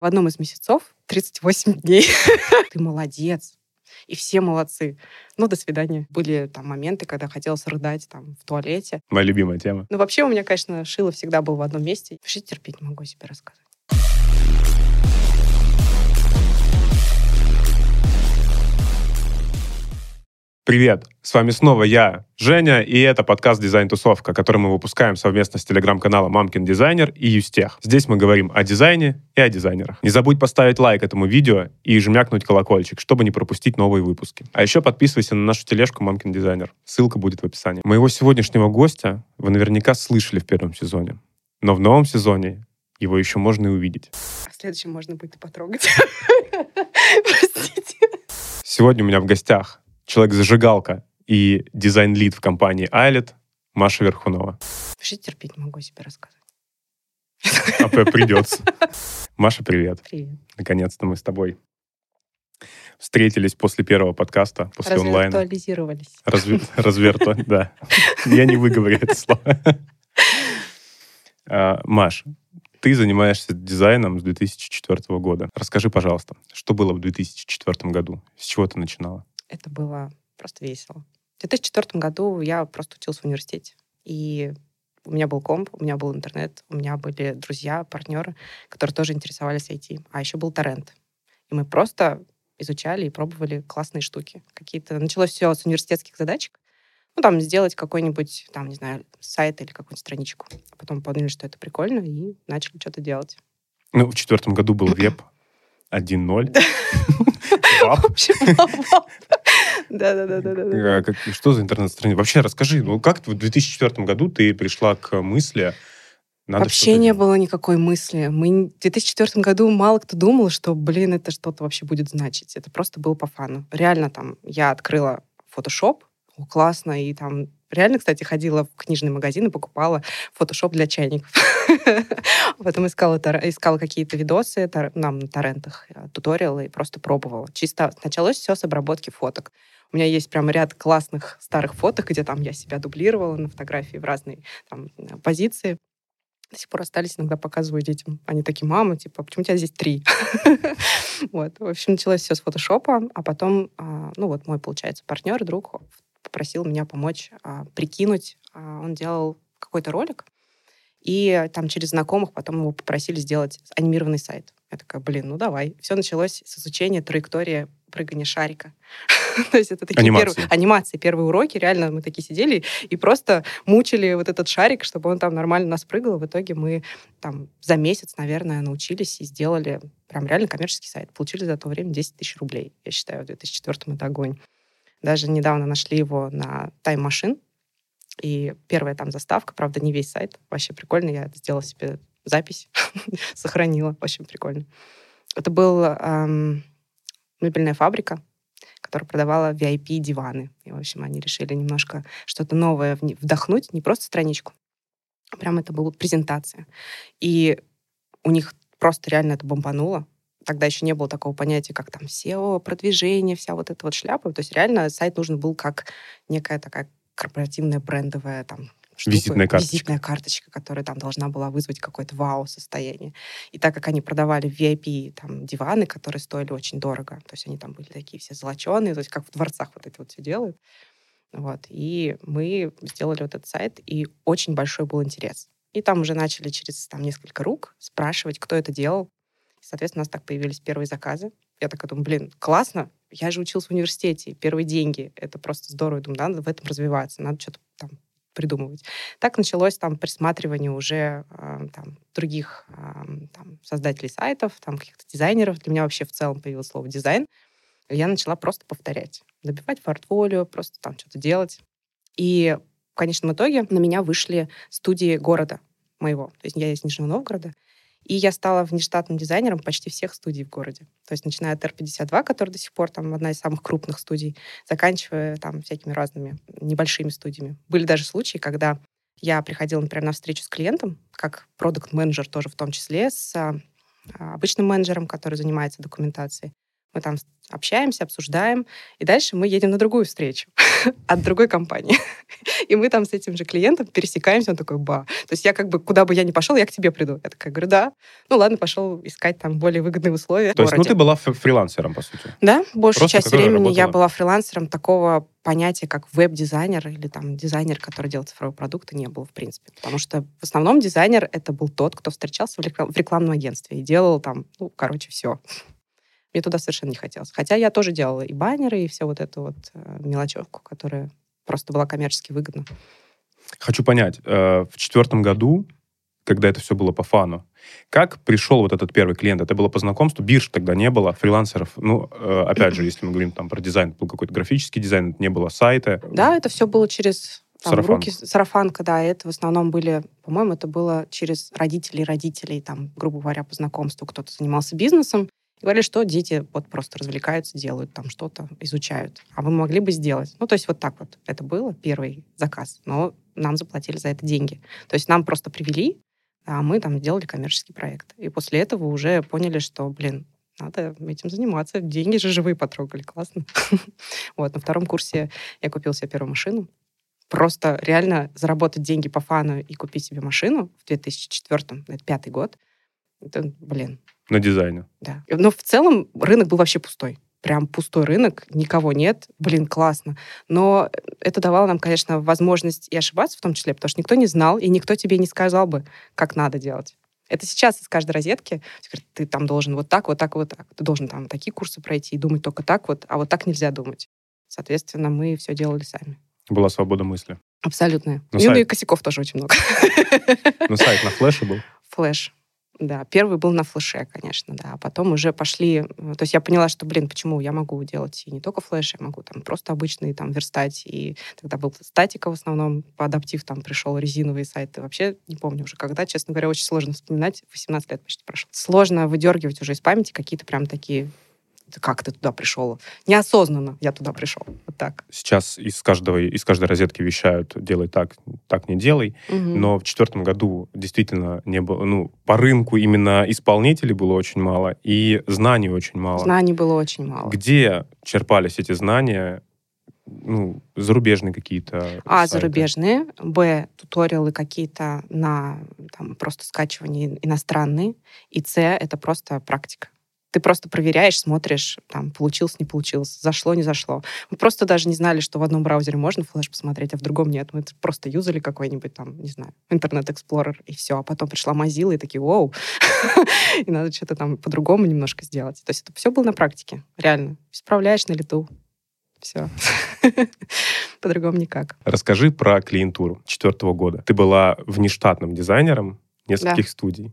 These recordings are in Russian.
в одном из месяцев 38 дней. Ты молодец. И все молодцы. Ну, до свидания. Были там моменты, когда хотелось рыдать там в туалете. Моя любимая тема. Ну, вообще у меня, конечно, шило всегда был в одном месте. Вообще терпеть не могу себе рассказать. Привет! С вами снова я, Женя, и это подкаст «Дизайн-тусовка», который мы выпускаем совместно с телеграм-каналом «Мамкин дизайнер» и «Юстех». Здесь мы говорим о дизайне и о дизайнерах. Не забудь поставить лайк этому видео и жмякнуть колокольчик, чтобы не пропустить новые выпуски. А еще подписывайся на нашу тележку «Мамкин дизайнер». Ссылка будет в описании. Моего сегодняшнего гостя вы наверняка слышали в первом сезоне. Но в новом сезоне его еще можно и увидеть. В следующем можно будет и потрогать. Простите. Сегодня у меня в гостях человек-зажигалка и дизайн-лид в компании Айлет Маша Верхунова. Вообще терпеть не могу себе рассказать. А придется. Маша, привет. Привет. Наконец-то мы с тобой встретились после первого подкаста, после онлайна. Развиртуализировались. Разве... Разверто, да. Я не выговорю это слово. А, Маш, ты занимаешься дизайном с 2004 года. Расскажи, пожалуйста, что было в 2004 году? С чего ты начинала? Это было просто весело. В 2004 году я просто училась в университете. И у меня был комп, у меня был интернет, у меня были друзья, партнеры, которые тоже интересовались IT. А еще был торрент. И мы просто изучали и пробовали классные штуки. Какие-то... Началось все с университетских задачек. Ну, там, сделать какой-нибудь, там, не знаю, сайт или какую-нибудь страничку. А потом поняли, что это прикольно, и начали что-то делать. Ну, в четвертом году был веб 1.0. Да-да-да. А что за интернет-страница? Вообще расскажи, ну как в 2004 году ты пришла к мысли, надо вообще не было никакой мысли. Мы в 2004 году мало кто думал, что, блин, это что-то вообще будет значить. Это просто было по фану. Реально там я открыла Photoshop, о, классно, и там реально, кстати, ходила в книжный магазин и покупала фотошоп для чайников. Потом искала, искала какие-то видосы нам на торрентах, э, туториалы, и просто пробовала. Чисто началось все с обработки фоток. У меня есть прям ряд классных старых фоток, где там я себя дублировала на фотографии в разные там, э, позиции. До сих пор остались, иногда показываю детям. Они такие, мама, типа, почему у тебя здесь три? вот. В общем, началось все с фотошопа, а потом, а, ну вот мой, получается, партнер, друг попросил меня помочь а, прикинуть. А, он делал какой-то ролик, и там через знакомых потом его попросили сделать анимированный сайт. Я такая, блин, ну давай. Все началось с изучения траектории прыгания шарика. То есть это такие анимации. первые анимации, первые уроки. Реально мы такие сидели и просто мучили вот этот шарик, чтобы он там нормально нас прыгал. В итоге мы там за месяц, наверное, научились и сделали прям реально коммерческий сайт. Получили за то время 10 тысяч рублей. Я считаю, в 2004 это огонь. Даже недавно нашли его на Time Machine, и первая там заставка, правда, не весь сайт. Вообще прикольно. Я сделала себе запись, сохранила. Очень прикольно. Это был эм, мебельная фабрика, которая продавала VIP-диваны. И, в общем, они решили немножко что-то новое вдохнуть, не просто страничку. Прям это была презентация. И у них просто реально это бомбануло тогда еще не было такого понятия, как там SEO, продвижение, вся вот эта вот шляпа. То есть реально сайт нужен был как некая такая корпоративная брендовая там штука, визитная карточка. визитная карточка, которая там должна была вызвать какое-то вау-состояние. И так как они продавали VIP там диваны, которые стоили очень дорого, то есть они там были такие все золоченые, то есть как в дворцах вот это вот все делают. Вот. И мы сделали вот этот сайт, и очень большой был интерес. И там уже начали через там, несколько рук спрашивать, кто это делал, Соответственно, у нас так появились первые заказы. Я такая думаю, блин, классно, я же учился в университете, первые деньги, это просто здорово. думаю, надо в этом развиваться, надо что-то там придумывать. Так началось там присматривание уже э, там, других э, там, создателей сайтов, там каких-то дизайнеров. Для меня вообще в целом появилось слово дизайн. Я начала просто повторять, добивать портфолио, просто там что-то делать. И в конечном итоге на меня вышли студии города моего. То есть я из Нижнего Новгорода. И я стала внештатным дизайнером почти всех студий в городе. То есть начиная от R52, который до сих пор там одна из самых крупных студий, заканчивая там всякими разными небольшими студиями. Были даже случаи, когда я приходила, например, на встречу с клиентом, как продукт менеджер тоже в том числе, с а, обычным менеджером, который занимается документацией. Мы там общаемся, обсуждаем, и дальше мы едем на другую встречу от другой компании. И мы там с этим же клиентом пересекаемся, он такой, ба. То есть я как бы, куда бы я ни пошел, я к тебе приду. Я такая говорю, да. Ну ладно, пошел искать там более выгодные условия. То есть, ну ты была фрилансером, по сути? Да, большую Просто часть времени работала. я была фрилансером. Такого понятия, как веб-дизайнер или там дизайнер, который делает цифровые продукты, не было, в принципе. Потому что в основном дизайнер — это был тот, кто встречался в рекламном агентстве и делал там, ну, короче, все. Мне туда совершенно не хотелось. Хотя я тоже делала и баннеры, и все вот эту вот э, мелочевку, которая просто была коммерчески выгодна. Хочу понять, э, в четвертом году, когда это все было по фану, как пришел вот этот первый клиент? Это было по знакомству? Бирж тогда не было, фрилансеров. Ну, э, опять же, если мы говорим там про дизайн, был какой-то графический дизайн, не было сайта. Да, это все было через там, Сарафан. руки, сарафанка, да, это в основном были, по-моему, это было через родителей родителей, там, грубо говоря, по знакомству кто-то занимался бизнесом, говорили, что дети вот просто развлекаются, делают там что-то, изучают. А вы могли бы сделать. Ну, то есть вот так вот это было, первый заказ. Но нам заплатили за это деньги. То есть нам просто привели, а мы там сделали коммерческий проект. И после этого уже поняли, что, блин, надо этим заниматься. Деньги же живые потрогали, классно. вот, на втором курсе я купил себе первую машину. Просто реально заработать деньги по фану и купить себе машину в 2004, это пятый год, это, блин, на дизайне. Да. Но в целом рынок был вообще пустой. Прям пустой рынок, никого нет. Блин, классно. Но это давало нам, конечно, возможность и ошибаться в том числе, потому что никто не знал, и никто тебе не сказал бы, как надо делать. Это сейчас из каждой розетки ты там должен вот так, вот так, вот так. Ты должен там такие курсы пройти и думать только так вот, а вот так нельзя думать. Соответственно, мы все делали сами. Была свобода мысли. Абсолютно. Ну, сайт... и косяков тоже очень много. Ну, сайт на флеше был? Флеш. Да, первый был на флеше, конечно, да. А потом уже пошли... Э, то есть я поняла, что, блин, почему я могу делать и не только флеш, я могу там просто обычный там верстать. И тогда был статика в основном, по адаптив там пришел резиновые сайты. Вообще не помню уже когда, честно говоря, очень сложно вспоминать. 18 лет почти прошло. Сложно выдергивать уже из памяти какие-то прям такие как ты туда пришел? Неосознанно я туда пришел. Вот так. Сейчас из, каждого, из каждой розетки вещают, делай так, так не делай. Угу. Но в четвертом году действительно не было, ну, по рынку именно исполнителей было очень мало, и знаний очень мало. Знаний было очень мало. Где черпались эти знания? ну, зарубежные какие-то. А, сайты. зарубежные. Б, туториалы какие-то на там, просто скачивание иностранные. И С, это просто практика. Ты просто проверяешь, смотришь, там, получилось, не получилось, зашло, не зашло. Мы просто даже не знали, что в одном браузере можно флеш посмотреть, а в другом нет. Мы просто юзали какой-нибудь там, не знаю, Explorer, и все. А потом пришла Mozilla, и такие, вау, и надо что-то там по-другому немножко сделать. То есть это все было на практике, реально. Исправляешь на лету. Все. По-другому никак. Расскажи про клиентуру четвертого года. Ты была внештатным дизайнером нескольких да. студий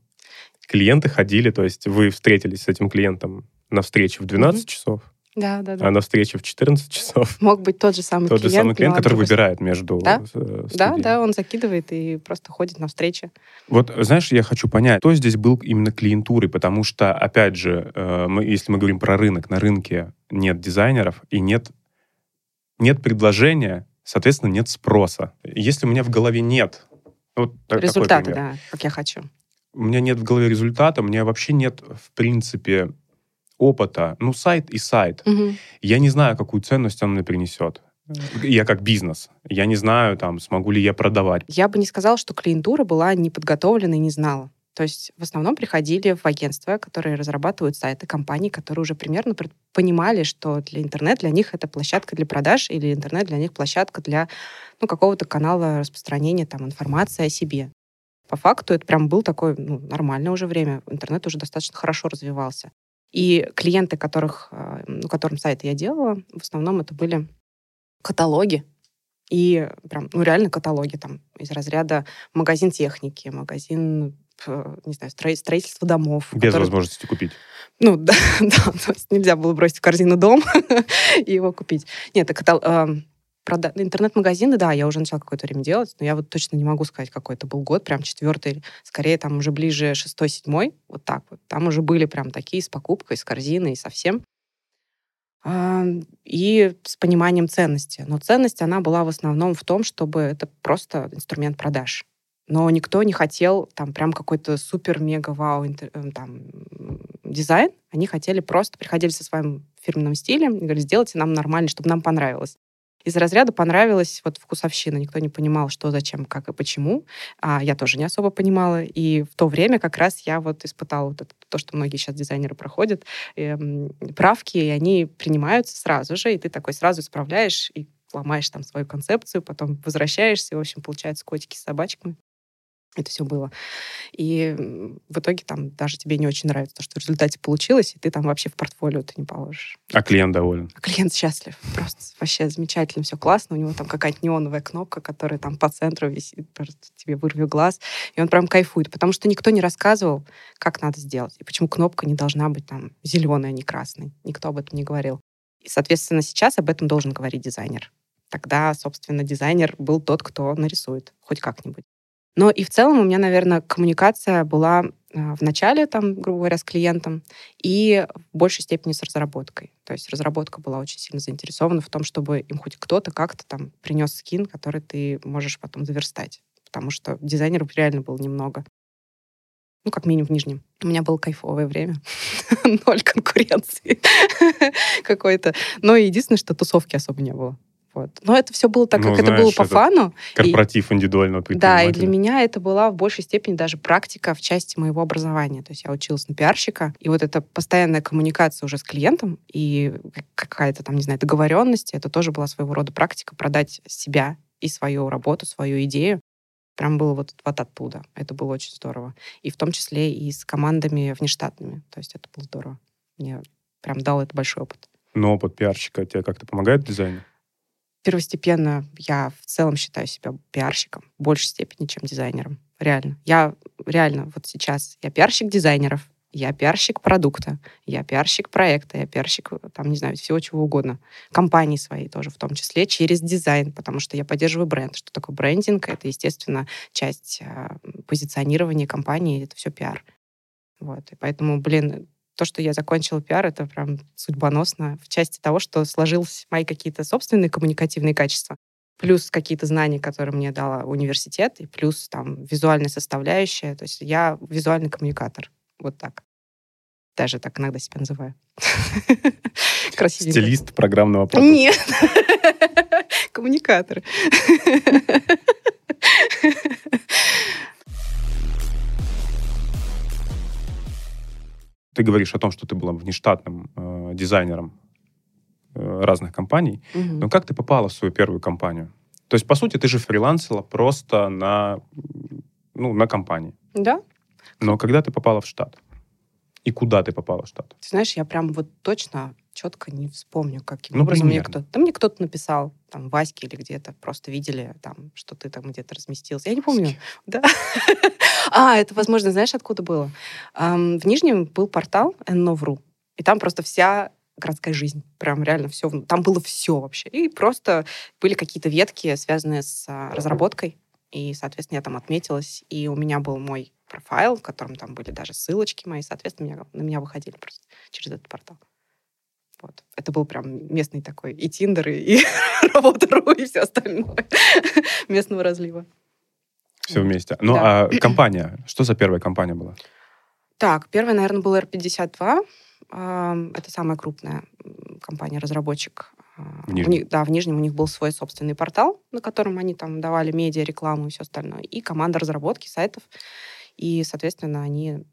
клиенты ходили, то есть вы встретились с этим клиентом на встрече в 12 mm-hmm. часов, да, да, да. А на встрече в 14 часов. Мог быть тот же самый тот клиент. Тот же самый клиент, который выбирает между да? Э, да, да, он закидывает и просто ходит на встречи. Вот, знаешь, я хочу понять, кто здесь был именно клиентурой, потому что, опять же, э, мы, если мы говорим про рынок, на рынке нет дизайнеров и нет, нет предложения, соответственно, нет спроса. Если у меня в голове нет вот результата, да, как я хочу у меня нет в голове результата, у меня вообще нет, в принципе, опыта. Ну, сайт и сайт. Угу. Я не знаю, какую ценность он мне принесет. Я как бизнес. Я не знаю, там, смогу ли я продавать. Я бы не сказала, что клиентура была неподготовлена и не знала. То есть в основном приходили в агентства, которые разрабатывают сайты компаний, которые уже примерно понимали, что для интернет для них это площадка для продаж или интернет для них площадка для ну, какого-то канала распространения там, информации о себе. По факту это прям был такое ну, нормальное уже время. Интернет уже достаточно хорошо развивался. И клиенты, которых, э, ну, которым сайты я делала, в основном это были каталоги. И прям, ну, реально каталоги там из разряда магазин техники, магазин э, не знаю, строительство домов. Без которые... возможности купить. Ну, да, да, то есть нельзя было бросить в корзину дом и его купить. Нет, это катал... Эм, прода... интернет-магазины, да, я уже начала какое-то время делать, но я вот точно не могу сказать, какой это был год, прям четвертый, скорее там уже ближе шестой, седьмой, вот так вот. Там уже были прям такие с покупкой, с корзиной, со всем. И с пониманием ценности. Но ценность, она была в основном в том, чтобы это просто инструмент продаж. Но никто не хотел там прям какой-то супер-мега-вау э, там, дизайн. Они хотели просто, приходили со своим фирменным стилем и говорили, сделайте нам нормально, чтобы нам понравилось из разряда понравилась вот вкусовщина. Никто не понимал, что, зачем, как и почему. А я тоже не особо понимала. И в то время как раз я вот испытала вот это, то, что многие сейчас дизайнеры проходят, э, правки, и они принимаются сразу же, и ты такой сразу исправляешь и ломаешь там свою концепцию, потом возвращаешься, и, в общем, получается котики с собачками это все было. И в итоге там даже тебе не очень нравится то, что в результате получилось, и ты там вообще в портфолио ты не положишь. А клиент доволен? А клиент счастлив. Просто вообще замечательно, все классно. У него там какая-то неоновая кнопка, которая там по центру висит, просто тебе вырви глаз. И он прям кайфует, потому что никто не рассказывал, как надо сделать. И почему кнопка не должна быть там зеленая, а не красной. Никто об этом не говорил. И, соответственно, сейчас об этом должен говорить дизайнер. Тогда, собственно, дизайнер был тот, кто нарисует хоть как-нибудь. Но и в целом у меня, наверное, коммуникация была а, в начале, там, грубо говоря, с клиентом, и в большей степени с разработкой. То есть разработка была очень сильно заинтересована в том, чтобы им хоть кто-то как-то там принес скин, который ты можешь потом заверстать. Потому что дизайнеров реально было немного. Ну, как минимум в Нижнем. У меня было кайфовое время. Ноль конкуренции какой-то. Но единственное, что тусовки особо не было. Вот. Но это все было так, ну, как знаешь, это было по это фану. Корпоратив и, индивидуального Да, и для меня это была в большей степени даже практика в части моего образования. То есть я училась на пиарщика, и вот эта постоянная коммуникация уже с клиентом и какая-то там, не знаю, договоренность, это тоже была своего рода практика продать себя и свою работу, свою идею. Прям было вот, вот оттуда. Это было очень здорово. И в том числе и с командами внештатными. То есть это было здорово. Мне прям дал это большой опыт. Но опыт пиарщика тебе как-то помогает в дизайне? Первостепенно я в целом считаю себя пиарщиком в большей степени, чем дизайнером. Реально. Я реально вот сейчас я пиарщик дизайнеров, я пиарщик продукта, я пиарщик проекта, я пиарщик, там, не знаю, всего чего угодно. Компании своей тоже в том числе, через дизайн, потому что я поддерживаю бренд. Что такое брендинг? Это, естественно, часть э, позиционирования компании, это все пиар. Вот. И поэтому, блин, то, что я закончила пиар, это прям судьбоносно в части того, что сложились мои какие-то собственные коммуникативные качества, плюс какие-то знания, которые мне дала университет, и плюс там визуальная составляющая. То есть я визуальный коммуникатор. Вот так. Даже так иногда себя называю. Красивенько. Стилист программного продукта. Нет. Коммуникатор. Ты говоришь о том, что ты была внештатным э, дизайнером э, разных компаний. Угу. Но как ты попала в свою первую компанию? То есть, по сути, ты же фрилансила просто на, ну, на компании. Да. Но когда ты попала в штат? И куда ты попала в штат? Ты знаешь, я прям вот точно четко не вспомню, каким ну, образом примерно. мне кто-то... Да мне кто-то написал, там, Ваське или где-то, просто видели, там, что ты там где-то разместился. Я не помню. Да. А, это, возможно, знаешь, откуда было? В Нижнем был портал Ennovru, и там просто вся городская жизнь. Прям реально все. Там было все вообще. И просто были какие-то ветки, связанные с а, разработкой. И, соответственно, я там отметилась. И у меня был мой профайл, в котором там были даже ссылочки мои. Соответственно, меня, на меня выходили просто через этот портал. Вот. Это был прям местный такой и Тиндер, и, и Работа.ру, и все остальное местного разлива. Все вместе. Ну, да. а компания? Что за первая компания была? Так, первая, наверное, была R52. Это самая крупная компания-разработчик. В Нижнем. У них, да, в Нижнем у них был свой собственный портал, на котором они там давали медиа, рекламу и все остальное. И команда разработки сайтов. И, соответственно, они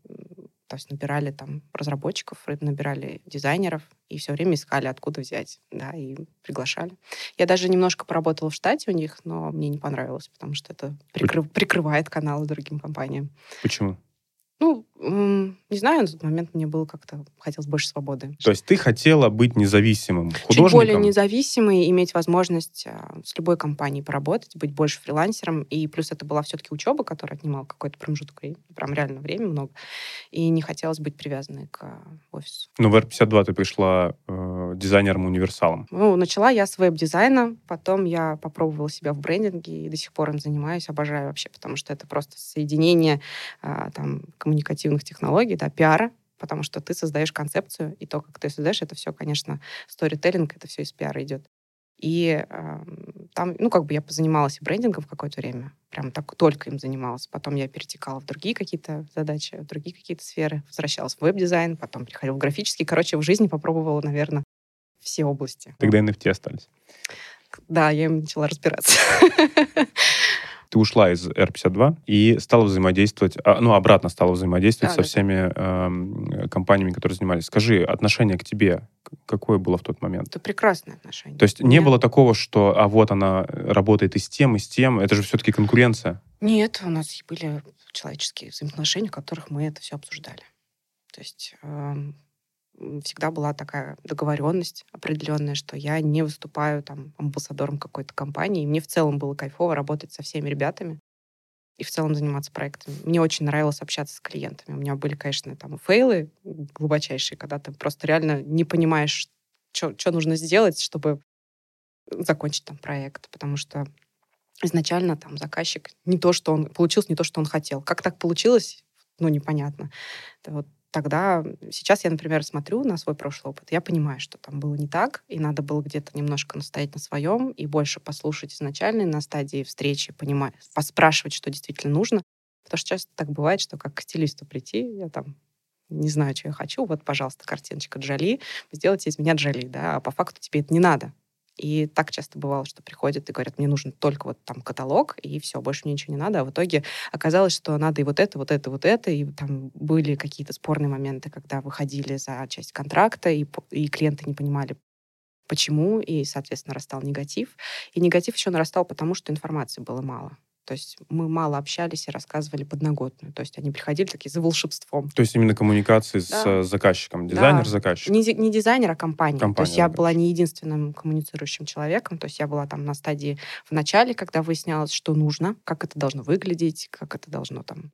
то есть набирали там разработчиков, набирали дизайнеров и все время искали, откуда взять, да, и приглашали. Я даже немножко поработала в штате у них, но мне не понравилось, потому что это прикрыв, прикрывает каналы другим компаниям. Почему? Ну, не знаю, на тот момент мне было как-то, хотелось больше свободы. То есть ты хотела быть независимым художником? Чуть более независимой, иметь возможность а, с любой компанией поработать, быть больше фрилансером. И плюс это была все-таки учеба, которая отнимала какой-то промежуток прям реально время много. И не хотелось быть привязанной к а, офису. Ну, в R52 ты пришла э, дизайнером-универсалом. Ну, начала я с веб-дизайна, потом я попробовала себя в брендинге и до сих пор им занимаюсь, обожаю вообще, потому что это просто соединение э, там коммуникативных технологий, да, пиара, потому что ты создаешь концепцию, и то, как ты создаешь, это все, конечно, сторителлинг, это все из пиара идет. И э, там, ну, как бы я позанималась и брендингом в какое-то время. Прям так только им занималась. Потом я перетекала в другие какие-то задачи, в другие какие-то сферы. Возвращалась в веб-дизайн, потом переходила в графический. Короче, в жизни попробовала, наверное, все области. Тогда NFT остались. Да, я им начала разбираться. Ты ушла из R52 и стала взаимодействовать, а, ну, обратно стала взаимодействовать да, со да, всеми э, компаниями, которые занимались. Скажи, отношение к тебе какое было в тот момент? Это прекрасное отношение. То есть не было такого, что, а вот она работает и с тем, и с тем. Это же все-таки конкуренция. Нет, у нас были человеческие взаимоотношения, в которых мы это все обсуждали. То есть э, всегда была такая договоренность определенная, что я не выступаю там амбассадором какой-то компании. И мне в целом было кайфово работать со всеми ребятами и в целом заниматься проектами. Мне очень нравилось общаться с клиентами. У меня были, конечно, там фейлы глубочайшие, когда ты просто реально не понимаешь, что нужно сделать, чтобы закончить там проект, потому что изначально там заказчик не то, что он получился, не то, что он хотел. Как так получилось, ну непонятно. Это вот тогда, сейчас я, например, смотрю на свой прошлый опыт, я понимаю, что там было не так, и надо было где-то немножко настоять на своем и больше послушать изначально на стадии встречи, понимать, поспрашивать, что действительно нужно. Потому что часто так бывает, что как к стилисту прийти, я там не знаю, что я хочу, вот, пожалуйста, картиночка Джоли, сделайте из меня Джоли, да, а по факту тебе это не надо. И так часто бывало, что приходят и говорят, мне нужен только вот там каталог, и все, больше мне ничего не надо. А в итоге оказалось, что надо и вот это, вот это, вот это. И там были какие-то спорные моменты, когда выходили за часть контракта, и, и клиенты не понимали, почему, и, соответственно, нарастал негатив. И негатив еще нарастал потому, что информации было мало. То есть мы мало общались и рассказывали подноготную. То есть они приходили такие за волшебством. То есть именно коммуникации да. с заказчиком, дизайнер-заказчик? Да. Не, не дизайнер, а компания. компания то есть я была не единственным коммуницирующим человеком. То есть я была там на стадии в начале, когда выяснялось, что нужно, как это должно выглядеть, как это должно там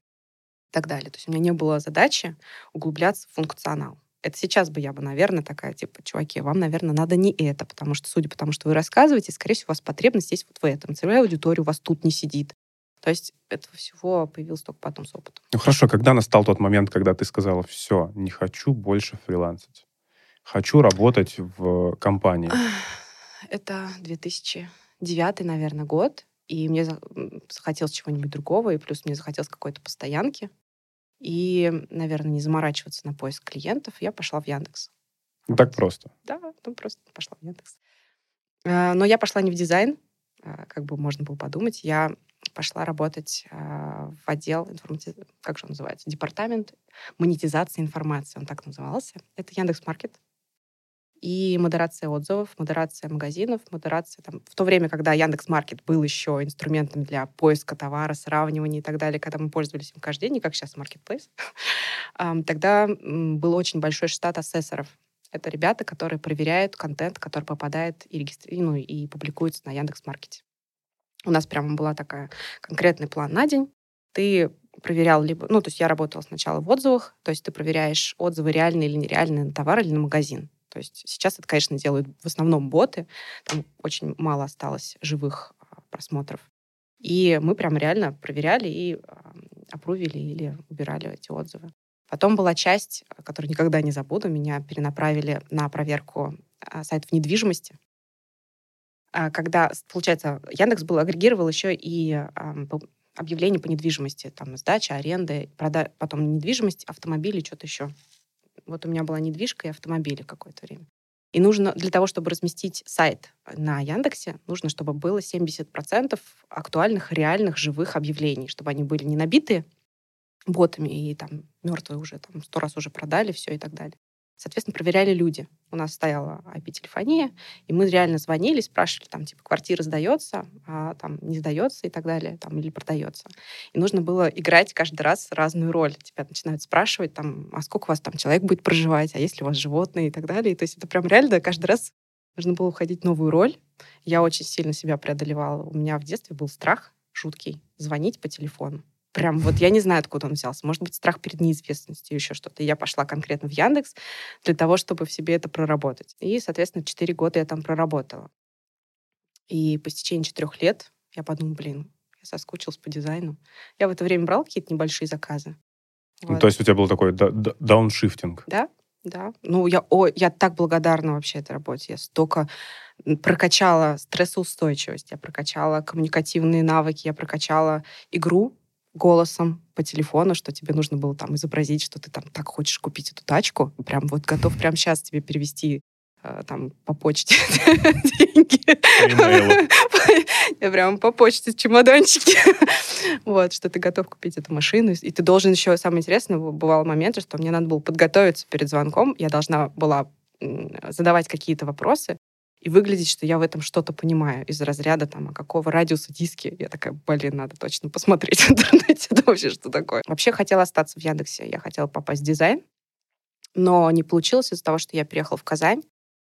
и так далее. То есть у меня не было задачи углубляться в функционал. Это сейчас бы я бы, наверное, такая, типа, чуваки, вам, наверное, надо не это, потому что, судя по тому, что вы рассказываете, скорее всего, у вас потребность есть вот в этом. Целевая аудитория у вас тут не сидит. То есть этого всего появилось только потом с опытом. Ну хорошо, когда настал тот момент, когда ты сказала, все, не хочу больше фрилансить, хочу работать в компании? Это 2009, наверное, год, и мне захотелось чего-нибудь другого, и плюс мне захотелось какой-то постоянки. И, наверное, не заморачиваться на поиск клиентов, я пошла в Яндекс. Ну, так просто? Да, ну просто пошла в Яндекс. А, но я пошла не в дизайн, а, как бы можно было подумать. Я пошла работать э, в отдел информати... как же он называется, департамент монетизации информации, он так назывался. Это Яндекс Маркет. И модерация отзывов, модерация магазинов, модерация там... В то время, когда Яндекс Маркет был еще инструментом для поиска товара, сравнивания и так далее, когда мы пользовались им каждый день, не как сейчас Marketplace, тогда был очень большой штат ассессоров. Это ребята, которые проверяют контент, который попадает и, регистри... ну, и публикуется на Яндекс Маркете. У нас прямо была такая конкретный план на день. Ты проверял либо... Ну, то есть я работала сначала в отзывах, то есть ты проверяешь отзывы реальные или нереальные на товар или на магазин. То есть сейчас это, конечно, делают в основном боты. Там очень мало осталось живых а, просмотров. И мы прям реально проверяли и опрувили или убирали эти отзывы. Потом была часть, которую никогда не забуду. Меня перенаправили на проверку а, сайтов недвижимости. А, когда, получается, Яндекс был агрегировал еще и объявления по недвижимости, там, сдача, аренды, прода... потом недвижимость, автомобили, что-то еще. Вот у меня была недвижка и автомобили какое-то время. И нужно для того, чтобы разместить сайт на Яндексе, нужно, чтобы было 70% актуальных, реальных, живых объявлений, чтобы они были не набиты ботами и там мертвые уже, там сто раз уже продали все и так далее. Соответственно, проверяли люди. У нас стояла IP-телефония, и мы реально звонили, спрашивали, там, типа, квартира сдается, а там не сдается и так далее, там, или продается. И нужно было играть каждый раз разную роль. Тебя начинают спрашивать, там, а сколько у вас там человек будет проживать, а есть ли у вас животные и так далее. И, то есть это прям реально каждый раз нужно было уходить в новую роль. Я очень сильно себя преодолевала. У меня в детстве был страх жуткий звонить по телефону. Прям вот я не знаю, откуда он взялся. Может быть, страх перед неизвестностью, еще что-то. я пошла конкретно в Яндекс для того, чтобы в себе это проработать. И, соответственно, четыре года я там проработала. И по стечении четырех лет я подумала, блин, я соскучилась по дизайну. Я в это время брала какие-то небольшие заказы. Вот. Ну, то есть у тебя был такой дауншифтинг? Да, да. Ну, я, о, я так благодарна вообще этой работе. Я столько прокачала стрессоустойчивость, я прокачала коммуникативные навыки, я прокачала игру голосом по телефону, что тебе нужно было там изобразить, что ты там так хочешь купить эту тачку, прям вот готов прямо сейчас тебе перевести э, там по почте деньги. Прям по почте чемоданчики. вот, что ты готов купить эту машину. И ты должен еще, самое интересное, бывало моменты, что мне надо было подготовиться перед звонком. Я должна была задавать какие-то вопросы, и выглядеть, что я в этом что-то понимаю из разряда там, а какого радиуса диски. Я такая, блин, надо точно посмотреть в интернете, это вообще что такое. Вообще хотела остаться в Яндексе, я хотела попасть в дизайн, но не получилось из-за того, что я переехала в Казань,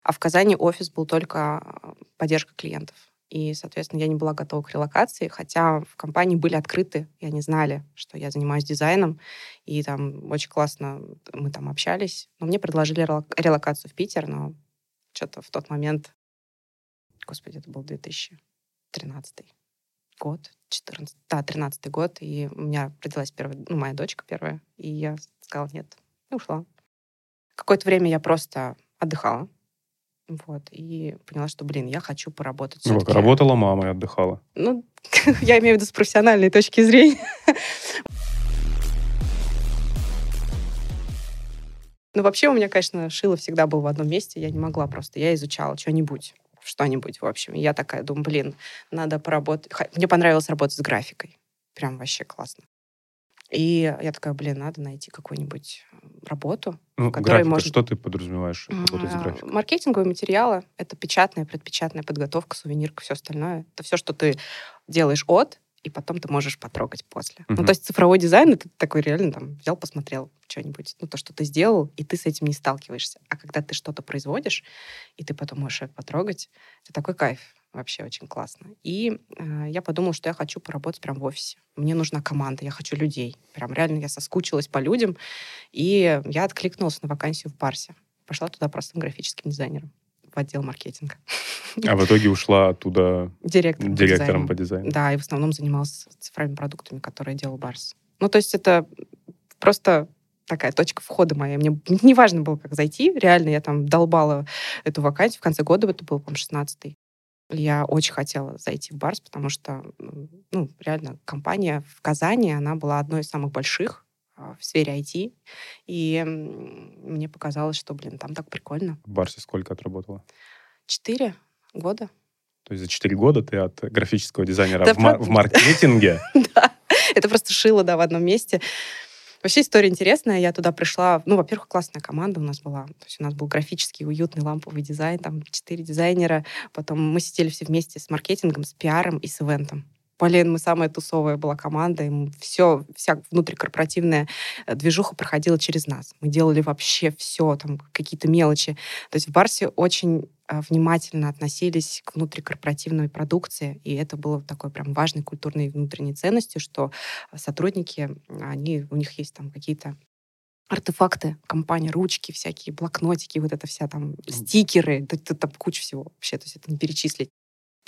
а в Казани офис был только а, поддержка клиентов. И, соответственно, я не была готова к релокации, хотя в компании были открыты, и они знали, что я занимаюсь дизайном, и там очень классно мы там общались. Но мне предложили релокацию в Питер, но что-то в тот момент господи, это был 2013 год, 14, да, 13 год, и у меня родилась первая, ну, моя дочка первая, и я сказала нет, и ушла. Какое-то время я просто отдыхала, вот, и поняла, что, блин, я хочу поработать. Ну, как, работала мама и отдыхала? Ну, я имею в виду с профессиональной точки зрения. Ну, вообще у меня, конечно, шило всегда был в одном месте, я не могла просто, я изучала что-нибудь что-нибудь, в общем. И я такая думаю, блин, надо поработать. Мне понравилось работать с графикой. Прям вообще классно. И я такая, блин, надо найти какую-нибудь работу, ну, которой графика, можно... что ты подразумеваешь работать с графикой? Маркетинговые материалы — это печатная, предпечатная подготовка, сувенирка, все остальное. Это все, что ты делаешь от, и потом ты можешь потрогать после. Uh-huh. Ну, то есть цифровой дизайн — это такой реально там взял, посмотрел что-нибудь, ну, то, что ты сделал, и ты с этим не сталкиваешься. А когда ты что-то производишь, и ты потом можешь это потрогать, это такой кайф. Вообще очень классно. И э, я подумала, что я хочу поработать прям в офисе. Мне нужна команда, я хочу людей. Прям реально я соскучилась по людям. И я откликнулась на вакансию в Барсе. Пошла туда простым графическим дизайнером в отдел маркетинга. А в итоге ушла оттуда директором, директором по, дизайну. по дизайну. Да, и в основном занималась цифровыми продуктами, которые делал Барс. Ну, то есть это просто такая точка входа моя. Мне не важно было, как зайти. Реально, я там долбала эту вакансию. В конце года это был, по-моему, 16-й. Я очень хотела зайти в Барс, потому что, ну, реально, компания в Казани, она была одной из самых больших в сфере IT. И мне показалось, что, блин, там так прикольно. В Барсе сколько отработала? Четыре года. То есть за четыре года ты от графического дизайнера в, про... в маркетинге? Да, это просто шило, да, в одном месте. Вообще история интересная. Я туда пришла. Ну, во-первых, классная команда у нас была. То есть у нас был графический, уютный ламповый дизайн, там четыре дизайнера. Потом мы сидели все вместе с маркетингом, с пиаром и с ивентом. Блин, мы самая тусовая была команда, и все, вся внутрикорпоративная э, движуха проходила через нас. Мы делали вообще все, там какие-то мелочи. То есть в Барсе очень э, внимательно относились к внутрикорпоративной продукции, и это было такой прям важной культурной внутренней ценностью, что сотрудники, они, у них есть там какие-то артефакты компании, ручки всякие, блокнотики, вот это вся там, стикеры, да, там куча всего вообще, то есть это не перечислить.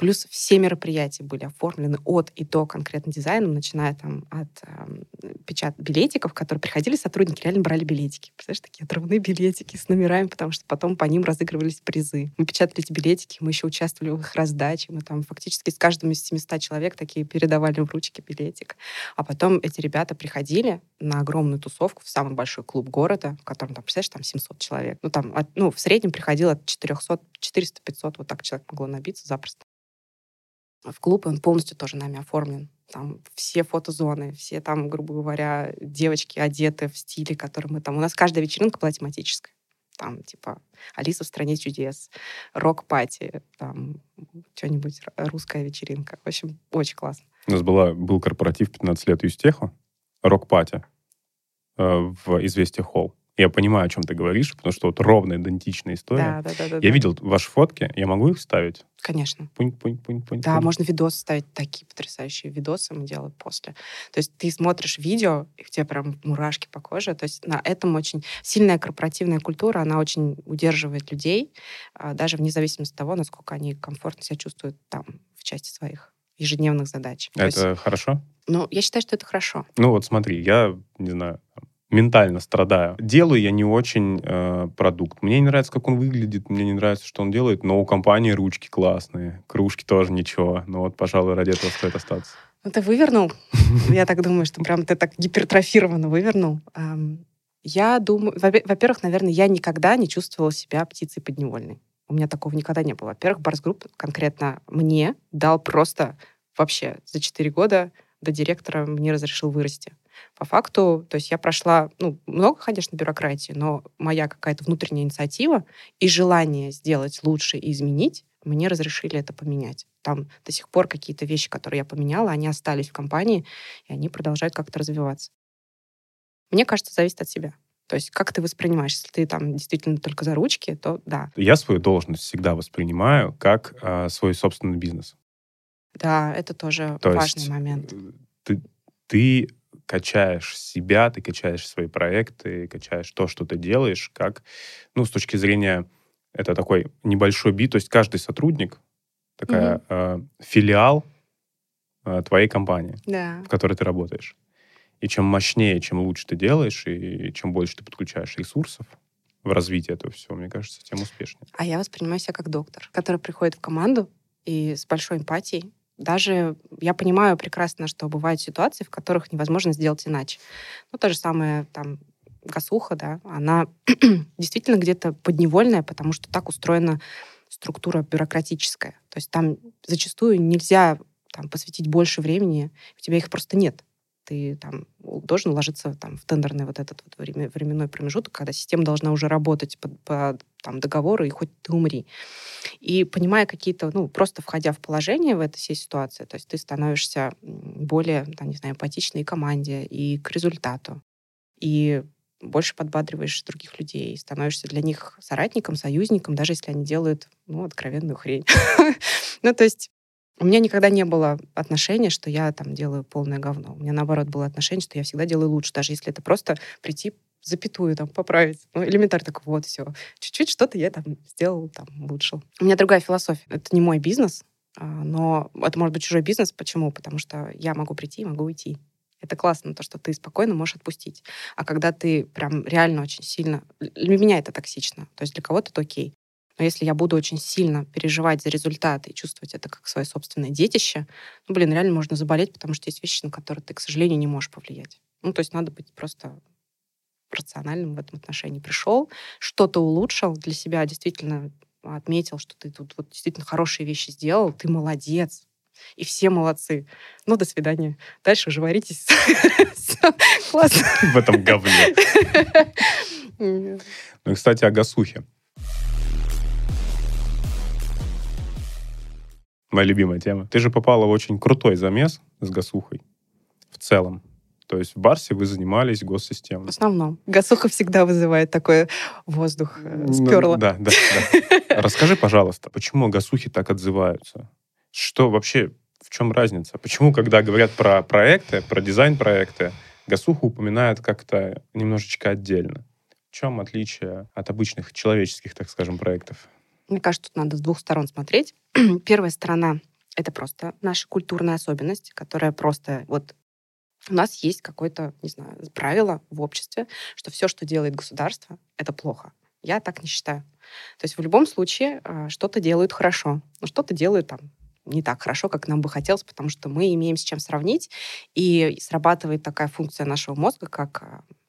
Плюс все мероприятия были оформлены от и до конкретно дизайном, начиная там от э, печат билетиков, которые приходили сотрудники, реально брали билетики. Представляешь, такие отрывные билетики с номерами, потому что потом по ним разыгрывались призы. Мы печатали эти билетики, мы еще участвовали в их раздаче. Мы там фактически с каждым из 700 человек такие передавали в ручки билетик. А потом эти ребята приходили на огромную тусовку в самый большой клуб города, в котором, там, представляешь, там 700 человек. Ну, там, от, ну, в среднем приходило от 400, 400-500, вот так человек могло набиться запросто в клуб, он полностью тоже нами оформлен. Там все фотозоны, все там, грубо говоря, девочки одеты в стиле, который мы там... У нас каждая вечеринка была тематическая. Там, типа, Алиса в стране чудес, рок-пати, там, что-нибудь, русская вечеринка. В общем, очень классно. У нас была, был корпоратив 15 лет Юстеха, рок-пати э, в «Известия Холл». Я понимаю, о чем ты говоришь, потому что вот ровно идентичная история. Да, да, да. да я да. видел ваши фотки, я могу их ставить? Конечно. Пунь, пунь, пунь, пунь. Да, пунь. можно видосы ставить, такие потрясающие видосы мы делаем после. То есть ты смотришь видео, и у тебя прям мурашки по коже. То есть на этом очень сильная корпоративная культура, она очень удерживает людей, а, даже вне зависимости от того, насколько они комфортно себя чувствуют там в части своих ежедневных задач. Это есть, хорошо? Ну, я считаю, что это хорошо. Ну вот смотри, я, не знаю, ментально страдаю. Делаю я не очень э, продукт. Мне не нравится, как он выглядит, мне не нравится, что он делает, но у компании ручки классные, кружки тоже ничего. Но вот, пожалуй, ради этого стоит остаться. Ну, ты вывернул. Я так думаю, что прям ты так гипертрофированно вывернул. Я думаю, во-первых, наверное, я никогда не чувствовала себя птицей подневольной. У меня такого никогда не было. Во-первых, Барс Групп конкретно мне дал просто вообще за 4 года до директора мне разрешил вырасти. По факту, то есть я прошла, ну, много, конечно, бюрократии, но моя какая-то внутренняя инициатива и желание сделать лучше и изменить, мне разрешили это поменять. Там до сих пор какие-то вещи, которые я поменяла, они остались в компании, и они продолжают как-то развиваться. Мне кажется, зависит от себя. То есть как ты воспринимаешь? Если ты там действительно только за ручки, то да. Я свою должность всегда воспринимаю как э, свой собственный бизнес. Да, это тоже то важный есть момент. Э, ты, ты качаешь себя, ты качаешь свои проекты, качаешь то, что ты делаешь, как, ну, с точки зрения, это такой небольшой бит, то есть каждый сотрудник, такая mm-hmm. э, филиал э, твоей компании, да. в которой ты работаешь. И чем мощнее, чем лучше ты делаешь, и чем больше ты подключаешь ресурсов в развитие этого всего, мне кажется, тем успешнее. А я воспринимаю себя как доктор, который приходит в команду и с большой эмпатией даже я понимаю прекрасно, что бывают ситуации, в которых невозможно сделать иначе. Ну, то же самое там Гасуха, да, она действительно где-то подневольная, потому что так устроена структура бюрократическая. То есть там зачастую нельзя там, посвятить больше времени, у тебя их просто нет. Ты там должен ложиться там, в тендерный вот этот вот временной промежуток, когда система должна уже работать по, по там, договору, и хоть ты умри. И понимая какие-то, ну, просто входя в положение в этой всей ситуации, то есть ты становишься более, там, не знаю, эмпатичной команде и к результату. И больше подбадриваешь других людей, становишься для них соратником, союзником, даже если они делают, ну, откровенную хрень. Ну, то есть у меня никогда не было отношения, что я там делаю полное говно. У меня, наоборот, было отношение, что я всегда делаю лучше, даже если это просто прийти запятую там поправить. Ну, элементарно так, вот, все. Чуть-чуть что-то я там сделал, там, улучшил. У меня другая философия. Это не мой бизнес, а, но это может быть чужой бизнес. Почему? Потому что я могу прийти, могу уйти. Это классно, то, что ты спокойно можешь отпустить. А когда ты прям реально очень сильно... Для меня это токсично. То есть для кого-то это окей. Но если я буду очень сильно переживать за результаты и чувствовать это как свое собственное детище, ну, блин, реально можно заболеть, потому что есть вещи, на которые ты, к сожалению, не можешь повлиять. Ну, то есть надо быть просто рациональным в этом отношении. Пришел, что-то улучшил для себя, действительно отметил, что ты тут вот действительно хорошие вещи сделал, ты молодец, и все молодцы. Ну, до свидания. Дальше уже варитесь. Классно. В этом говне. Ну и, кстати, о Гасухе. Моя любимая тема. Ты же попала в очень крутой замес с Гасухой в целом. То есть в Барсе вы занимались госсистемой. В основном. Гасуха всегда вызывает такой воздух э, сперла. Да, да, да. Расскажи, пожалуйста, почему Гасухи так отзываются? Что вообще, в чем разница? Почему, когда говорят про проекты, про дизайн-проекты, Гасуху упоминают как-то немножечко отдельно? В чем отличие от обычных человеческих, так скажем, проектов? Мне кажется, тут надо с двух сторон смотреть. Первая сторона — это просто наша культурная особенность, которая просто вот у нас есть какое-то, не знаю, правило в обществе, что все, что делает государство, это плохо. Я так не считаю. То есть в любом случае э, что-то делают хорошо, но что-то делают там не так хорошо, как нам бы хотелось, потому что мы имеем с чем сравнить, и срабатывает такая функция нашего мозга, как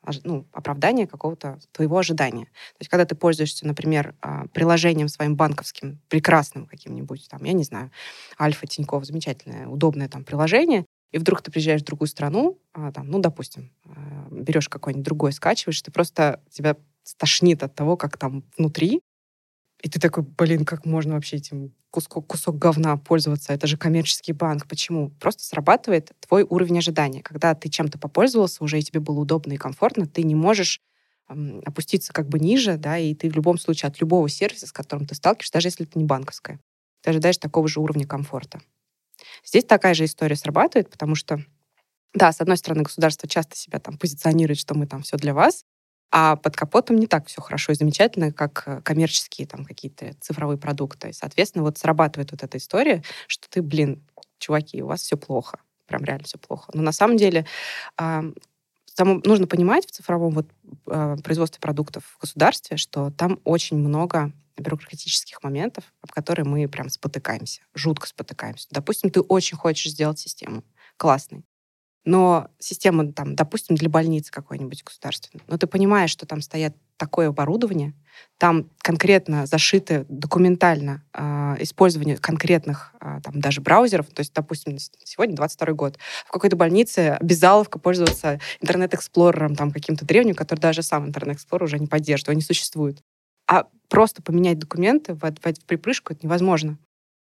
э, ну, оправдание какого-то твоего ожидания. То есть, когда ты пользуешься, например, э, приложением своим банковским, прекрасным каким-нибудь, там, я не знаю, Альфа, Тинькофф, замечательное, удобное там приложение, и вдруг ты приезжаешь в другую страну, а, там, ну, допустим, а, берешь какой-нибудь другой, скачиваешь, ты просто тебя стошнит от того, как там внутри, и ты такой, блин, как можно вообще этим кусок, кусок говна пользоваться? Это же коммерческий банк. Почему? Просто срабатывает твой уровень ожидания. Когда ты чем-то попользовался, уже и тебе было удобно и комфортно, ты не можешь эм, опуститься как бы ниже, да, и ты в любом случае от любого сервиса, с которым ты сталкиваешься, даже если это не банковская, ты ожидаешь такого же уровня комфорта. Здесь такая же история срабатывает, потому что, да, с одной стороны, государство часто себя там позиционирует, что мы там все для вас, а под капотом не так все хорошо и замечательно, как э, коммерческие там какие-то цифровые продукты. И, соответственно, вот срабатывает вот эта история, что ты, блин, чуваки, у вас все плохо. Прям реально все плохо. Но на самом деле там нужно понимать в цифровом вот, э, производстве продуктов в государстве, что там очень много бюрократических моментов, об которые мы прям спотыкаемся, жутко спотыкаемся. Допустим, ты очень хочешь сделать систему классной, но система, там, допустим, для больницы какой-нибудь государственной, но ты понимаешь, что там стоят такое оборудование, там конкретно зашиты документально э, использование конкретных э, там даже браузеров, то есть, допустим, сегодня 22 год, в какой-то больнице обязаловка пользоваться Internet Explorer ом там каким-то древним, который даже сам Internet Explorer уже не поддерживает, он не существует. А просто поменять документы в, в, в припрыжку это невозможно.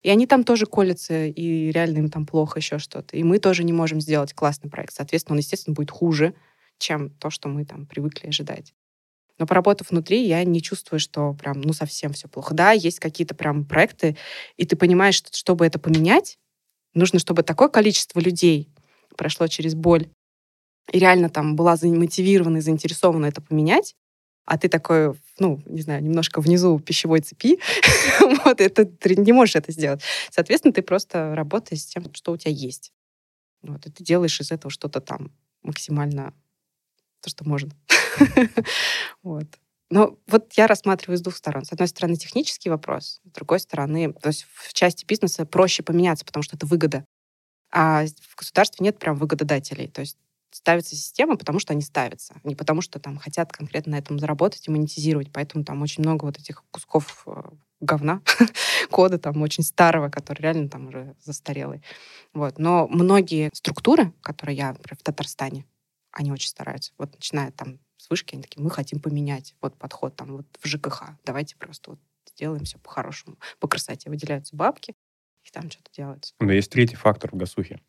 И они там тоже колятся, и реально им там плохо еще что-то. И мы тоже не можем сделать классный проект. Соответственно, он, естественно, будет хуже, чем то, что мы там привыкли ожидать. Но поработав внутри, я не чувствую, что прям, ну, совсем все плохо. Да, есть какие-то прям проекты, и ты понимаешь, что чтобы это поменять, нужно, чтобы такое количество людей прошло через боль и реально там была замотивирована и заинтересована это поменять, а ты такой, ну, не знаю, немножко внизу пищевой цепи, вот, это, ты не можешь это сделать. Соответственно, ты просто работаешь с тем, что у тебя есть. Вот, и ты делаешь из этого что-то там максимально то, что можно. вот. Но вот я рассматриваю с двух сторон. С одной стороны, технический вопрос, с другой стороны, то есть в части бизнеса проще поменяться, потому что это выгода. А в государстве нет прям выгододателей. То есть ставится система, потому что они ставятся, не потому что там хотят конкретно на этом заработать и монетизировать. Поэтому там очень много вот этих кусков э, говна, кода там очень старого, который реально там уже застарелый. Вот. Но многие структуры, которые я, например, в Татарстане, они очень стараются. Вот начиная там с вышки, они такие, мы хотим поменять вот подход там вот в ЖКХ. Давайте просто вот сделаем все по-хорошему. По красоте выделяются бабки, и там что-то делается. Но есть третий фактор в Гасухе.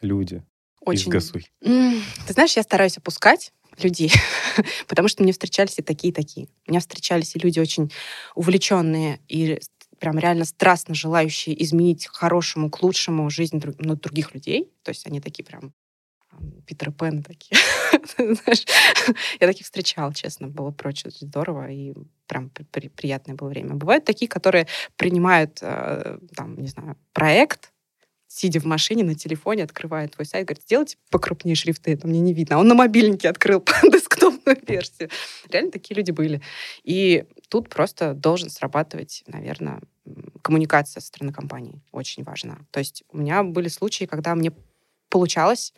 Люди очень... из Гасухи. Ты знаешь, я стараюсь опускать людей, потому что мне встречались и такие, и такие. У меня встречались и люди очень увлеченные и прям реально страстно желающие изменить к хорошему, к лучшему жизнь ну, других людей. То есть они такие прям Питер Пен такие. Я таких встречала, честно, было прочее здорово и прям при, приятное было время. Бывают такие, которые принимают, э, там, не знаю, проект, сидя в машине на телефоне, открывает твой сайт, говорит, сделайте покрупнее шрифты, это мне не видно. А он на мобильнике открыл десктопную версию. Реально такие люди были. И тут просто должен срабатывать, наверное, коммуникация со стороны компании. Очень важна. То есть у меня были случаи, когда мне получалось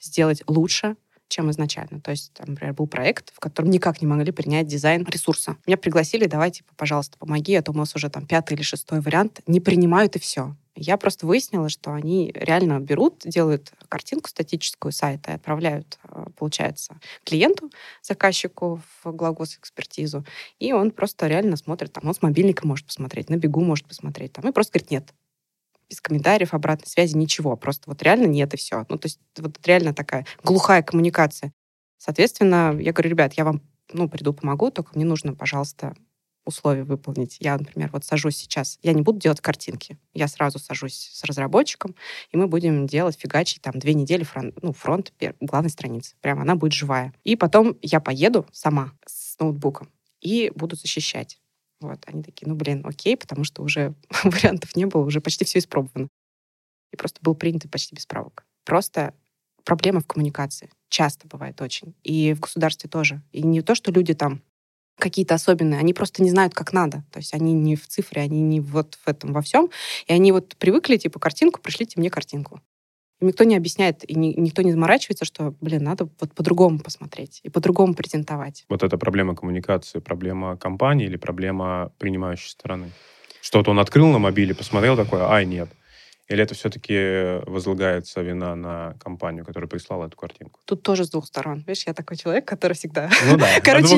сделать лучше, чем изначально. То есть, там, например, был проект, в котором никак не могли принять дизайн ресурса. Меня пригласили, давай, типа, пожалуйста, помоги, а то у нас уже там пятый или шестой вариант. Не принимают и все. Я просто выяснила, что они реально берут, делают картинку статическую сайта и отправляют, э, получается, клиенту, заказчику в глагос-экспертизу, и он просто реально смотрит, там, он с мобильника может посмотреть, на бегу может посмотреть, там, и просто говорит, нет, без комментариев, обратной связи, ничего. Просто вот реально нет и все. Ну, то есть вот реально такая глухая коммуникация. Соответственно, я говорю, ребят, я вам ну, приду, помогу, только мне нужно, пожалуйста, условия выполнить. Я, например, вот сажусь сейчас, я не буду делать картинки, я сразу сажусь с разработчиком, и мы будем делать фигачить там две недели фронт, ну, фронт главной страницы. Прям она будет живая. И потом я поеду сама с ноутбуком и буду защищать. Вот, они такие, ну, блин, окей, потому что уже вариантов не было, уже почти все испробовано. И просто был принят почти без правок. Просто проблема в коммуникации. Часто бывает очень. И в государстве тоже. И не то, что люди там какие-то особенные, они просто не знают, как надо. То есть они не в цифре, они не вот в этом во всем. И они вот привыкли, типа, картинку, пришлите мне картинку. Никто не объясняет, и ни, никто не заморачивается, что, блин, надо вот по-другому посмотреть и по-другому презентовать. Вот это проблема коммуникации, проблема компании или проблема принимающей стороны? Что-то он открыл на мобиле, посмотрел такое, ай, нет. Или это все-таки возлагается вина на компанию, которая прислала эту картинку? Тут тоже с двух сторон. Видишь, я такой человек, который всегда... Ну да, короче,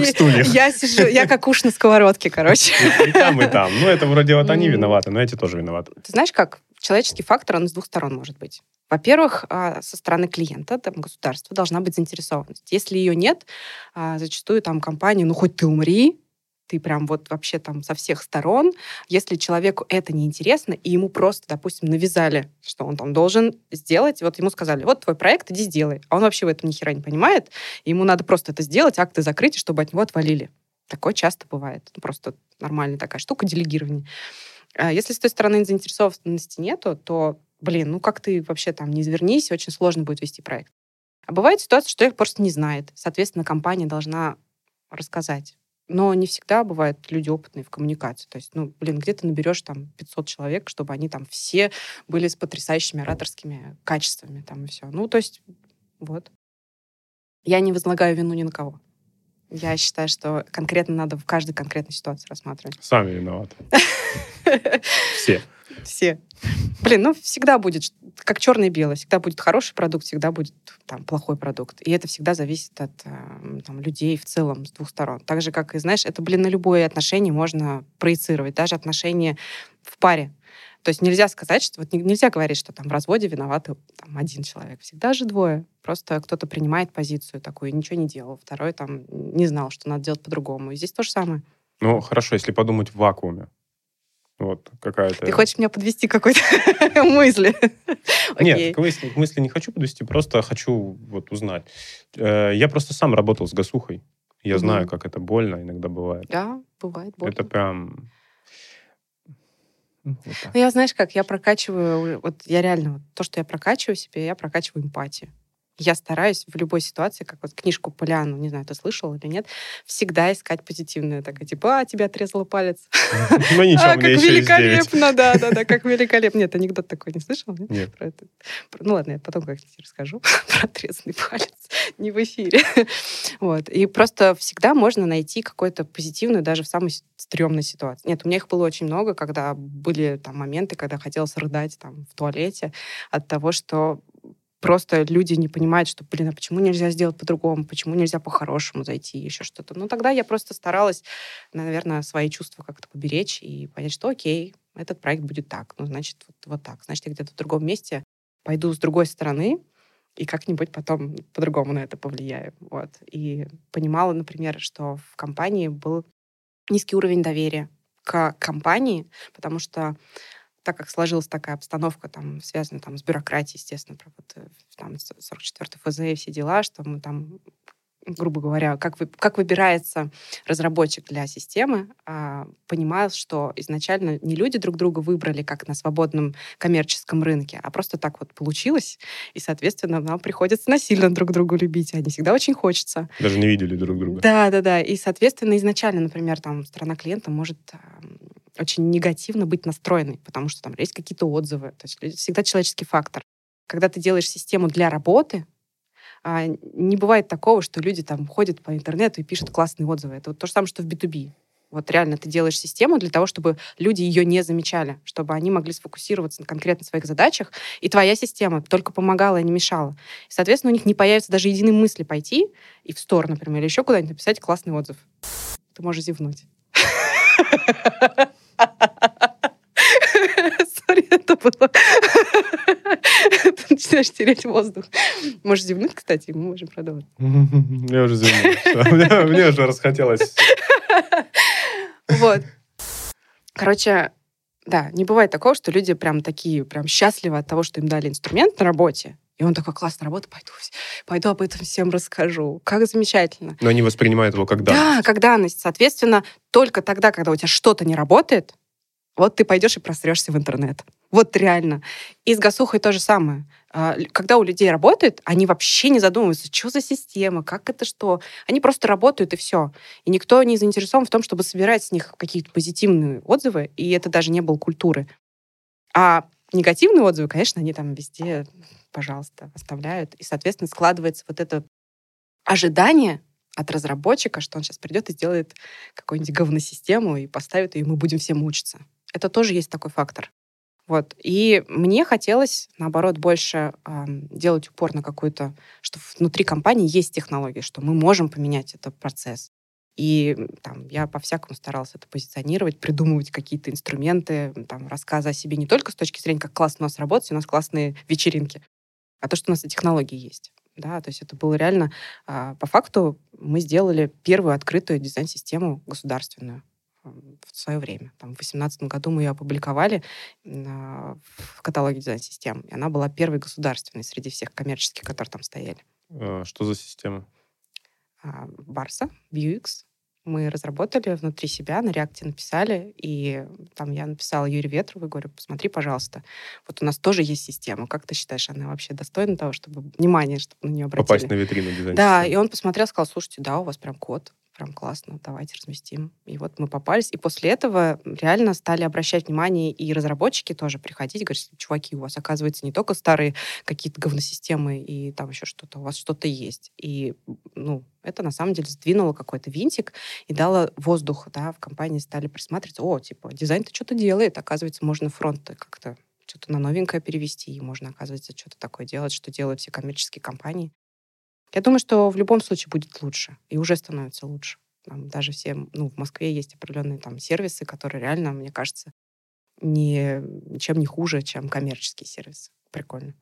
я сижу, я как уж на сковородке, короче. И там, и там. Ну, это вроде вот они виноваты, но эти тоже виноваты. Ты знаешь как? Человеческий фактор, он с двух сторон может быть. Во-первых, а, со стороны клиента, там, государства должна быть заинтересованность. Если ее нет, а, зачастую там компания, ну хоть ты умри, ты прям вот вообще там со всех сторон. Если человеку это неинтересно, и ему просто, допустим, навязали, что он там должен сделать, вот ему сказали, вот твой проект, иди сделай. А он вообще в этом ни хера не понимает, и ему надо просто это сделать, акты закрыть, чтобы от него отвалили. Такое часто бывает. Просто нормальная такая штука делегирования. А если с той стороны заинтересованности нету, то, блин, ну как ты вообще там не извернись, очень сложно будет вести проект. А бывает ситуация, что человек просто не знает. Соответственно, компания должна рассказать. Но не всегда бывают люди опытные в коммуникации. То есть, ну, блин, где ты наберешь там 500 человек, чтобы они там все были с потрясающими ораторскими качествами там и все. Ну, то есть, вот. Я не возлагаю вину ни на кого. Я считаю, что конкретно надо в каждой конкретной ситуации рассматривать. Сами виноваты. Все. Все. Блин, ну всегда будет, как черное и белое, всегда будет хороший продукт, всегда будет там плохой продукт. И это всегда зависит от э, там, людей в целом с двух сторон. Так же, как и, знаешь, это, блин, на любое отношение можно проецировать, даже отношения в паре. То есть нельзя сказать, что вот нельзя говорить, что там в разводе виноваты там, один человек. Всегда же двое. Просто кто-то принимает позицию такую, ничего не делал. Второй там не знал, что надо делать по-другому. И здесь то же самое. Ну, хорошо, если подумать в вакууме. Вот какая-то... Ты хочешь меня подвести какой-то мысли? Нет, к мысли, не хочу подвести, просто хочу вот узнать. Э, я просто сам работал с гасухой. Я знаю, как это больно иногда бывает. Да, бывает больно. Это прям вот ну, я, знаешь как, я прокачиваю, вот я реально, вот, то, что я прокачиваю себе, я прокачиваю эмпатию. Я стараюсь в любой ситуации, как вот книжку Поляну, не знаю, ты слышал или нет, всегвсегда искать позитивное. Такое, типа, а, тебя отрезала палец. Ну ничего, а, как великолепно, да, да, да, как великолепно. Нет, анекдот такой не слышал? Нет. Про это. Ну ладно, я потом как-нибудь расскажу про отрезанный палец. Не в эфире. Вот. И просто всегда можно найти какое-то позитивное даже в самой стрёмной ситуации. Нет, у меня их было очень много, когда были там моменты, когда хотелось рыдать там в туалете от того, что просто люди не понимают, что, блин, а почему нельзя сделать по-другому, почему нельзя по-хорошему зайти, еще что-то. Ну, тогда я просто старалась, наверное, свои чувства как-то поберечь и понять, что окей, этот проект будет так, ну, значит, вот, вот так. Значит, я где-то в другом месте пойду с другой стороны, и как-нибудь потом по-другому на это повлияю. Вот. И понимала, например, что в компании был низкий уровень доверия к компании, потому что так как сложилась такая обстановка, там, связанная там, с бюрократией, естественно, про вот, э, там, 44 ФЗ и все дела, что мы там грубо говоря, как, вы, как выбирается разработчик для системы, а, понимая, что изначально не люди друг друга выбрали как на свободном коммерческом рынке, а просто так вот получилось, и, соответственно, нам приходится насильно друг другу любить, а не всегда очень хочется. Даже не видели друг друга. Да, да, да. И, соответственно, изначально, например, там сторона клиента может очень негативно быть настроенной, потому что там есть какие-то отзывы. То есть всегда человеческий фактор. Когда ты делаешь систему для работы, а, не бывает такого, что люди там ходят по интернету и пишут классные отзывы. Это вот то же самое, что в B2B. Вот реально ты делаешь систему для того, чтобы люди ее не замечали, чтобы они могли сфокусироваться на конкретно своих задачах, и твоя система только помогала, а не мешала. И, соответственно, у них не появится даже единой мысли пойти и в сторону, например, или еще куда-нибудь написать классный отзыв. Ты можешь зевнуть. Сори, это было... Ты начинаешь терять воздух. Можешь зевнуть, кстати, мы можем продолжить. Я уже зевнул. Мне уже расхотелось. Вот. Короче, да, не бывает такого, что люди прям такие, прям счастливы от того, что им дали инструмент на работе, и он такой, классная работа, пойду, пойду об этом всем расскажу. Как замечательно. Но они воспринимают его как данность. Да, как данность. Соответственно, только тогда, когда у тебя что-то не работает, вот ты пойдешь и просрешься в интернет. Вот реально. И с гасухой то же самое. А, когда у людей работает, они вообще не задумываются, что за система, как это что. Они просто работают, и все. И никто не заинтересован в том, чтобы собирать с них какие-то позитивные отзывы, и это даже не было культуры. А негативные отзывы, конечно, они там везде пожалуйста, оставляют. И, соответственно, складывается вот это ожидание от разработчика, что он сейчас придет и сделает какую-нибудь говносистему и поставит и мы будем все мучиться. Это тоже есть такой фактор. Вот. И мне хотелось, наоборот, больше э, делать упор на какую-то, что внутри компании есть технологии, что мы можем поменять этот процесс. И там, я по-всякому старалась это позиционировать, придумывать какие-то инструменты, там, рассказы о себе не только с точки зрения, как классно у нас работать, у нас классные вечеринки, а то, что у нас и технологии есть. Да, то есть это было реально... А, по факту мы сделали первую открытую дизайн-систему государственную в свое время. Там, в 2018 году мы ее опубликовали в каталоге дизайн-систем. И она была первой государственной среди всех коммерческих, которые там стояли. А, что за система? Барса, Vuex. Мы разработали внутри себя, на реакте написали, и там я написала Юрию Ветрову и говорю, посмотри, пожалуйста, вот у нас тоже есть система. Как ты считаешь, она вообще достойна того, чтобы внимание, чтобы на нее обратили? Попасть на витрину дизайна. Да, и он посмотрел, сказал, слушайте, да, у вас прям код прям классно, давайте разместим. И вот мы попались. И после этого реально стали обращать внимание и разработчики тоже приходить, говорить, чуваки, у вас, оказывается, не только старые какие-то говносистемы и там еще что-то, у вас что-то есть. И, ну, это на самом деле сдвинуло какой-то винтик и дало воздух, да, в компании стали присматриваться, о, типа, дизайн-то что-то делает, оказывается, можно фронт как-то что-то на новенькое перевести, и можно, оказывается, что-то такое делать, что делают все коммерческие компании. Я думаю, что в любом случае будет лучше, и уже становится лучше. Там даже все, ну, в Москве есть определенные там сервисы, которые реально, мне кажется, не, чем не хуже, чем коммерческие сервисы. Прикольно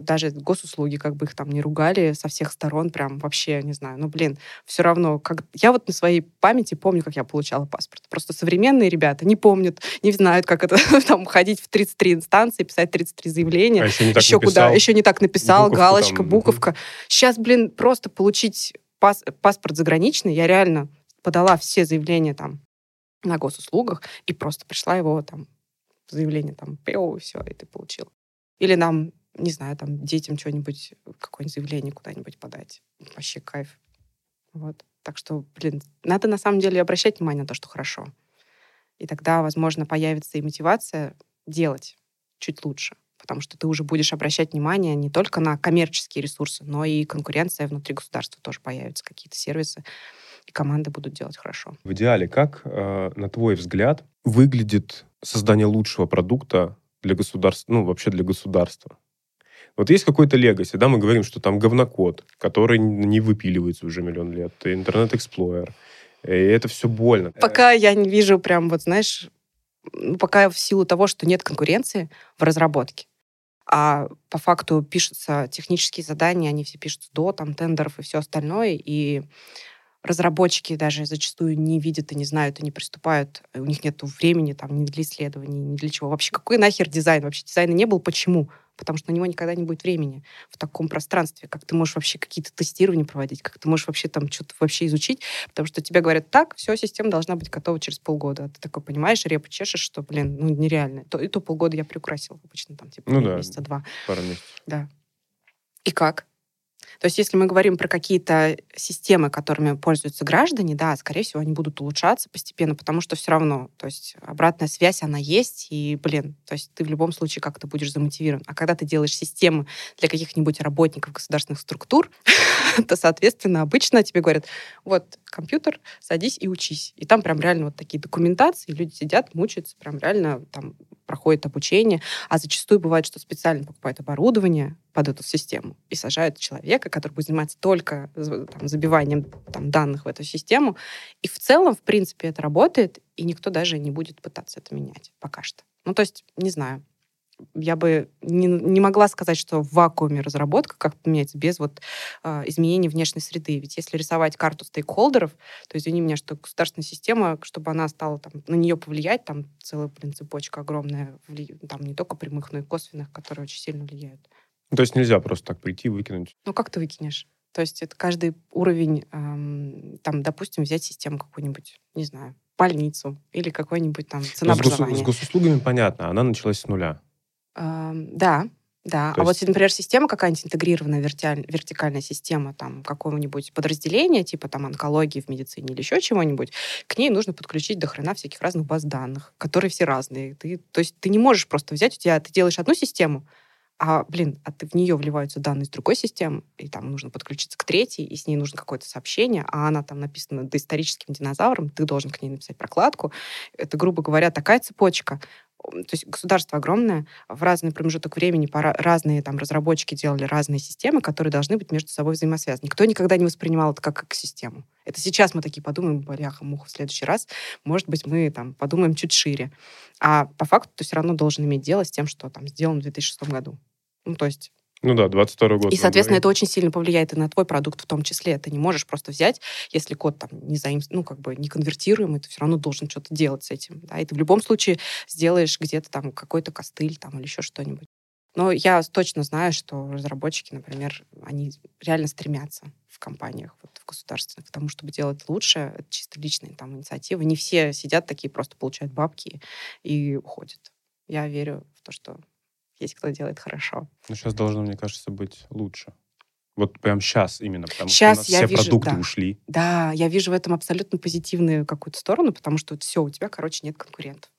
даже госуслуги, как бы их там не ругали со всех сторон, прям вообще, не знаю, ну, блин, все равно, как... я вот на своей памяти помню, как я получала паспорт. Просто современные ребята не помнят, не знают, как это там ходить в 33 инстанции, писать 33 заявления. А еще не так еще написал. куда, еще не так написал, буковку галочка, там, буковка. Сейчас, блин, просто получить пас... паспорт заграничный, я реально подала все заявления там на госуслугах и просто пришла его там заявление там, пео, и все, и ты получил. Или нам не знаю, там, детям что-нибудь, какое-нибудь заявление куда-нибудь подать. Вообще кайф. Вот. Так что, блин, надо на самом деле обращать внимание на то, что хорошо. И тогда, возможно, появится и мотивация делать чуть лучше. Потому что ты уже будешь обращать внимание не только на коммерческие ресурсы, но и конкуренция внутри государства тоже появится, какие-то сервисы, и команды будут делать хорошо. В идеале, как, э, на твой взгляд, выглядит создание лучшего продукта для государства, ну, вообще для государства? Вот есть какой-то legacy, да, мы говорим, что там говнокод, который не выпиливается уже миллион лет, Internet Explorer, и это все больно. Пока я не вижу прям, вот знаешь, ну, пока в силу того, что нет конкуренции в разработке, а по факту пишутся технические задания, они все пишутся до там, тендеров и все остальное, и разработчики даже зачастую не видят и не знают и не приступают, у них нет времени там ни для исследований, ни для чего. Вообще, какой нахер дизайн? Вообще дизайна не был. Почему? потому что на него никогда не будет времени в таком пространстве, как ты можешь вообще какие-то тестирования проводить, как ты можешь вообще там что-то вообще изучить, потому что тебе говорят, так, все, система должна быть готова через полгода. А ты такой понимаешь, репу чешешь, что, блин, ну, нереально. То, и то полгода я приукрасила обычно, там, типа, ну, да, месяца два. Пару месяцев. Да. И как? То есть если мы говорим про какие-то системы, которыми пользуются граждане, да, скорее всего, они будут улучшаться постепенно, потому что все равно, то есть обратная связь, она есть, и, блин, то есть ты в любом случае как-то будешь замотивирован. А когда ты делаешь системы для каких-нибудь работников государственных структур, то, соответственно, обычно тебе говорят, вот, компьютер, садись и учись. И там прям реально вот такие документации, люди сидят, мучаются, прям реально там проходит обучение, а зачастую бывает, что специально покупают оборудование под эту систему и сажают человека, который будет заниматься только там, забиванием там, данных в эту систему. И в целом, в принципе, это работает, и никто даже не будет пытаться это менять пока что. Ну, то есть, не знаю я бы не, не могла сказать, что в вакууме разработка как поменяется без вот э, изменений внешней среды. Ведь если рисовать карту стейкхолдеров, то извини меня, что государственная система, чтобы она стала там, на нее повлиять, там целая, блин, цепочка огромная, там не только прямых, но и косвенных, которые очень сильно влияют. То есть нельзя просто так прийти и выкинуть? Ну, как ты выкинешь? То есть это каждый уровень, эм, там, допустим, взять систему какую-нибудь, не знаю, больницу или какой-нибудь там ценообразование. С, гос, с госуслугами понятно, она началась с нуля. Да, да. То а есть... вот, например, система какая-нибудь интегрированная, вертиаль... вертикальная система там какого-нибудь подразделения, типа там онкологии в медицине или еще чего-нибудь, к ней нужно подключить до хрена всяких разных баз данных, которые все разные. Ты, то есть ты не можешь просто взять, у тебя ты делаешь одну систему, а, блин, а ты в нее вливаются данные с другой системы, и там нужно подключиться к третьей, и с ней нужно какое-то сообщение, а она там написана доисторическим динозавром, ты должен к ней написать прокладку. Это, грубо говоря, такая цепочка то есть государство огромное, в разный промежуток времени разные там разработчики делали разные системы, которые должны быть между собой взаимосвязаны. Никто никогда не воспринимал это как систему. Это сейчас мы такие подумаем, бляха, муха, в следующий раз, может быть, мы там подумаем чуть шире. А по факту ты все равно должен иметь дело с тем, что там сделано в 2006 году. Ну, то есть ну да, 22 год. И, соответственно, это очень сильно повлияет и на твой продукт в том числе. Ты не можешь просто взять, если код там не заим... ну, как бы не конвертируемый, ты все равно должен что-то делать с этим. Да? И ты в любом случае сделаешь где-то там какой-то костыль там или еще что-нибудь. Но я точно знаю, что разработчики, например, они реально стремятся в компаниях, вот в государственных, к тому, чтобы делать лучше. Это чисто личные там инициативы. Не все сидят такие, просто получают бабки и уходят. Я верю в то, что есть кто делает хорошо. Ну, сейчас должно, мне кажется, быть лучше. Вот прям сейчас именно, потому сейчас что у нас все вижу, продукты да. ушли. Да, я вижу в этом абсолютно позитивную какую-то сторону, потому что вот все, у тебя, короче, нет конкурентов.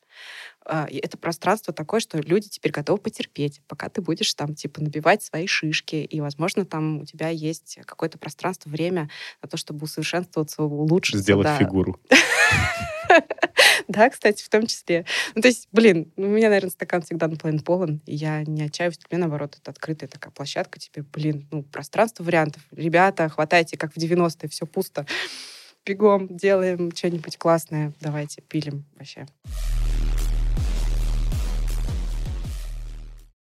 А, это пространство такое, что люди теперь готовы потерпеть, пока ты будешь там, типа, набивать свои шишки, и, возможно, там у тебя есть какое-то пространство, время на то, чтобы усовершенствоваться, улучшиться. Сделать да. фигуру. Да, кстати, в том числе. Ну, то есть, блин, у меня, наверное, стакан всегда наполовину полон, и я не отчаиваюсь. Меня, наоборот, это открытая такая площадка. Тебе, блин, ну, пространство вариантов. Ребята, хватайте, как в 90-е, все пусто. Бегом, делаем что-нибудь классное. Давайте, пилим вообще.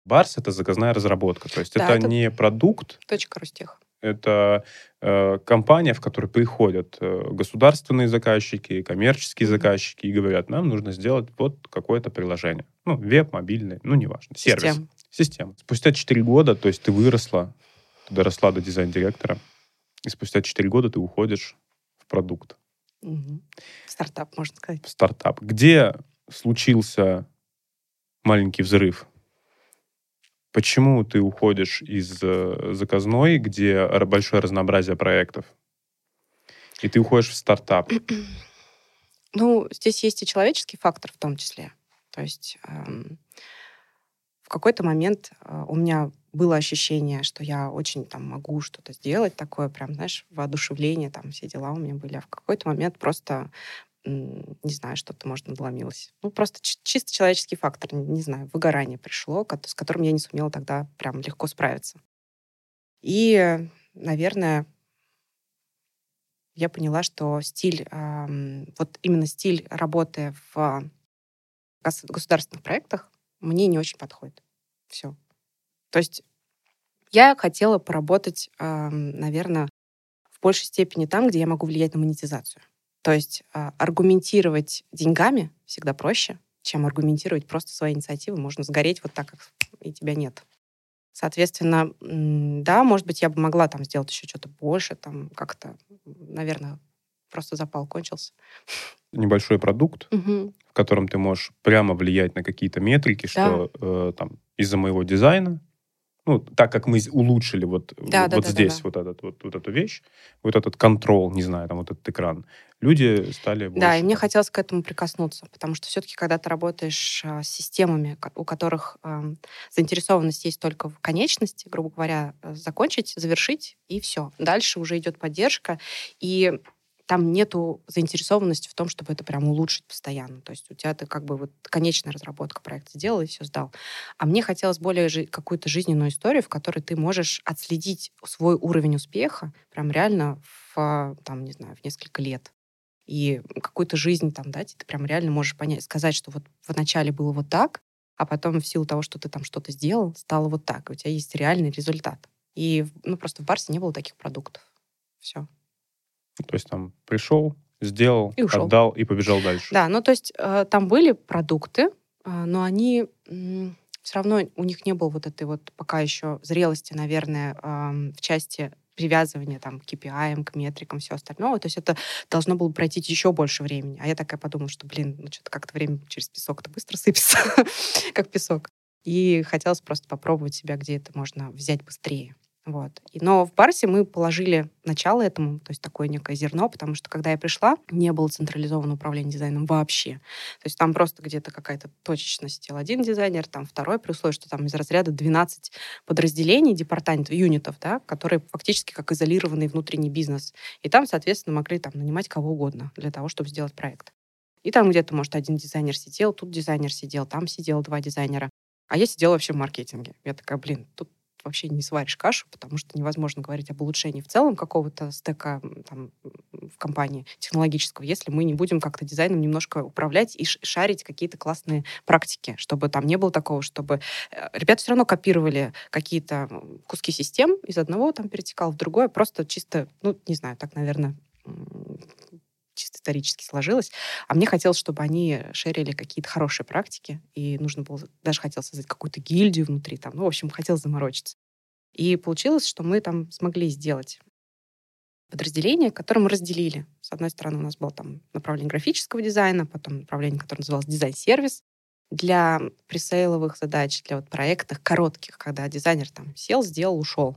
Барс — это заказная разработка. То есть Да, это, это- не продукт, Точка Ростех. Это э, компания, в которую приходят э, государственные заказчики, коммерческие заказчики и говорят, нам нужно сделать вот какое-то приложение. Ну, веб, мобильный, ну, неважно, сервис. Система. Система. Спустя 4 года, то есть ты выросла, ты доросла до дизайн-директора, и спустя 4 года ты уходишь в продукт, Мгм. Стартап, можно сказать. стартап. Где случился маленький взрыв? Почему ты уходишь из э, заказной, где большое разнообразие проектов, и ты уходишь в стартап? Ну, здесь есть и человеческий фактор в том числе. То есть эм, в какой-то момент э, у меня было ощущение, что я очень там могу что-то сделать такое, прям, знаешь, воодушевление, там все дела у меня были. А в какой-то момент просто, не знаю, что-то, может, надломилось. Ну, просто чи- чисто человеческий фактор, не знаю, выгорание пришло, с которым я не сумела тогда прям легко справиться. И, наверное, я поняла, что стиль, вот именно стиль работы в гос- государственных проектах мне не очень подходит. Все. То есть я хотела поработать, наверное, в большей степени там, где я могу влиять на монетизацию. То есть а, аргументировать деньгами всегда проще, чем аргументировать просто свои инициативы. Можно сгореть вот так, как и тебя нет. Соответственно, да, может быть, я бы могла там сделать еще что-то больше, там как-то, наверное, просто запал кончился. Небольшой продукт, Мгм. в котором ты можешь прямо влиять на какие-то метрики, что э, там из-за моего дизайна, ну, так как мы улучшили вот, Да, вот, да, вот да, здесь да. вот, этот, вот, вот эту вещь, вот этот контрол, не знаю, там вот этот экран, люди стали больше... Да, и мне хотелось к этому прикоснуться, потому что все-таки, когда ты работаешь а, с системами, у которых ам, заинтересованность есть только в конечности, грубо говоря, э, закончить, завершить, и все. Дальше уже идет поддержка, и там нету заинтересованности в том, чтобы это прям улучшить постоянно. То есть у тебя ты как бы вот конечная разработка проекта сделал и все сдал. А мне хотелось более жи- какую-то жизненную историю, в которой ты можешь отследить свой уровень успеха прям реально в, там, не знаю, в несколько лет и какую-то жизнь там и ты прям реально можешь понять, сказать, что вот вначале было вот так, а потом в силу того, что ты там что-то сделал, стало вот так, и у тебя есть реальный результат. И ну, просто в Барсе не было таких продуктов. Все. То есть там пришел, сделал, И ушел. отдал и побежал дальше. Да, ну то есть э, там были продукты, э, но они все равно у них не было вот этой вот пока еще зрелости, наверное, ам, в части привязывания там, к KPI, к метрикам, все остальное. То есть это должно было пройти еще больше времени. А я такая подумала, что, блин, ну что-то как-то время через песок-то быстро сыпется, как песок. И хотелось просто попробовать себя, где это можно взять быстрее. Вот. Но в Барсе мы положили начало этому, то есть такое некое зерно, потому что когда я пришла, не было централизованного управления дизайном вообще. То есть там просто где-то какая-то точечно сидел один дизайнер, там второй, при условии, что там из разряда 12 подразделений, департаментов, юнитов, да, которые фактически как изолированный внутренний бизнес. И там, соответственно, могли там нанимать кого угодно для того, чтобы сделать проект. И там где-то, может, один дизайнер сидел, тут дизайнер сидел, там сидел два дизайнера. А я сидела вообще в маркетинге. Я такая, блин, тут вообще не сваришь кашу, потому что невозможно говорить об улучшении в целом какого-то стека там, в компании технологического, если мы не будем как-то дизайном немножко управлять и шарить какие-то классные практики, чтобы там не было такого, чтобы э, ребята все равно копировали какие-то куски систем из одного там перетекал в другое, просто чисто, ну, не знаю, так, наверное, исторически сложилось. А мне хотелось, чтобы они шерили какие-то хорошие практики, и нужно было, даже хотел создать какую-то гильдию внутри там. Ну, в общем, хотел заморочиться. И получилось, что мы там смогли сделать подразделение, которое мы разделили. С одной стороны, у нас было там направление графического дизайна, потом направление, которое называлось дизайн-сервис, для пресейловых задач, для вот проектов коротких, когда дизайнер там сел, сделал, ушел.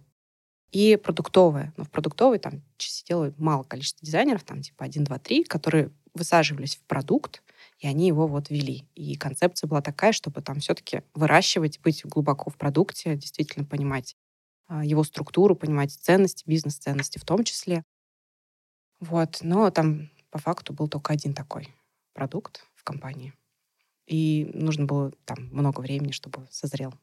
И продуктовое. Но в продуктовой там сидело мало количества дизайнеров, там типа 1, 2, 3, которые высаживались в продукт, и они его вот вели. И концепция была такая, чтобы там все-таки выращивать, быть глубоко в продукте, действительно понимать а, его структуру, понимать ценности, бизнес-ценности в том числе. Вот. Но там по факту был только один такой продукт в компании. И нужно было там много времени, чтобы созрел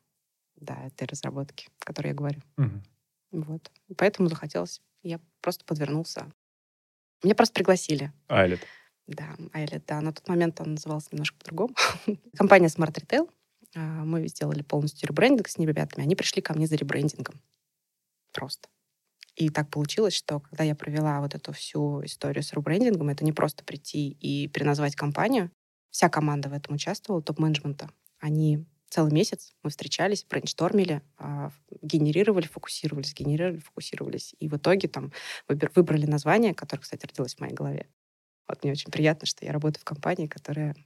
до этой разработки, о которой я говорю. Мгм. Вот. Поэтому захотелось. Я просто подвернулся. Меня просто пригласили. Айлет. Да, Айлет, да. На тот момент он назывался немножко по-другому. Компания Smart Retail. А, Мы сделали полностью ребрендинг с ними ребятами. Они пришли ко мне за ребрендингом. Просто. И так получилось, что когда я провела вот эту всю историю с ребрендингом, это не просто прийти и переназвать компанию. Вся команда в этом участвовала, топ-менеджмента. Они целый месяц мы встречались, брейнштормили, а, генерировали, фокусировались, генерировали, фокусировались. И в итоге там выбрали название, которое, кстати, родилось в моей голове. Вот мне очень приятно, что я работаю в компании, которая,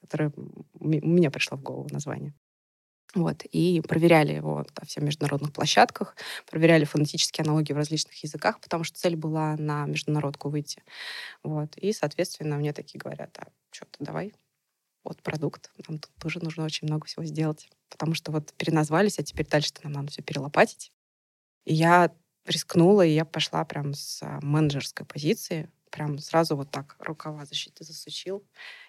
которая у меня пришло в голову название. Вот, и проверяли его на всех международных площадках, проверяли фонетические аналогии в различных языках, потому что цель была на международку выйти. Вот, и, соответственно, мне такие говорят, а что-то давай, вот продукт, нам тут тоже нужно очень много всего сделать, потому что вот переназвались, а теперь дальше-то нам надо все перелопатить. И я рискнула, и я пошла прям с а, менеджерской позиции, прям сразу вот так рукава защиты засучил,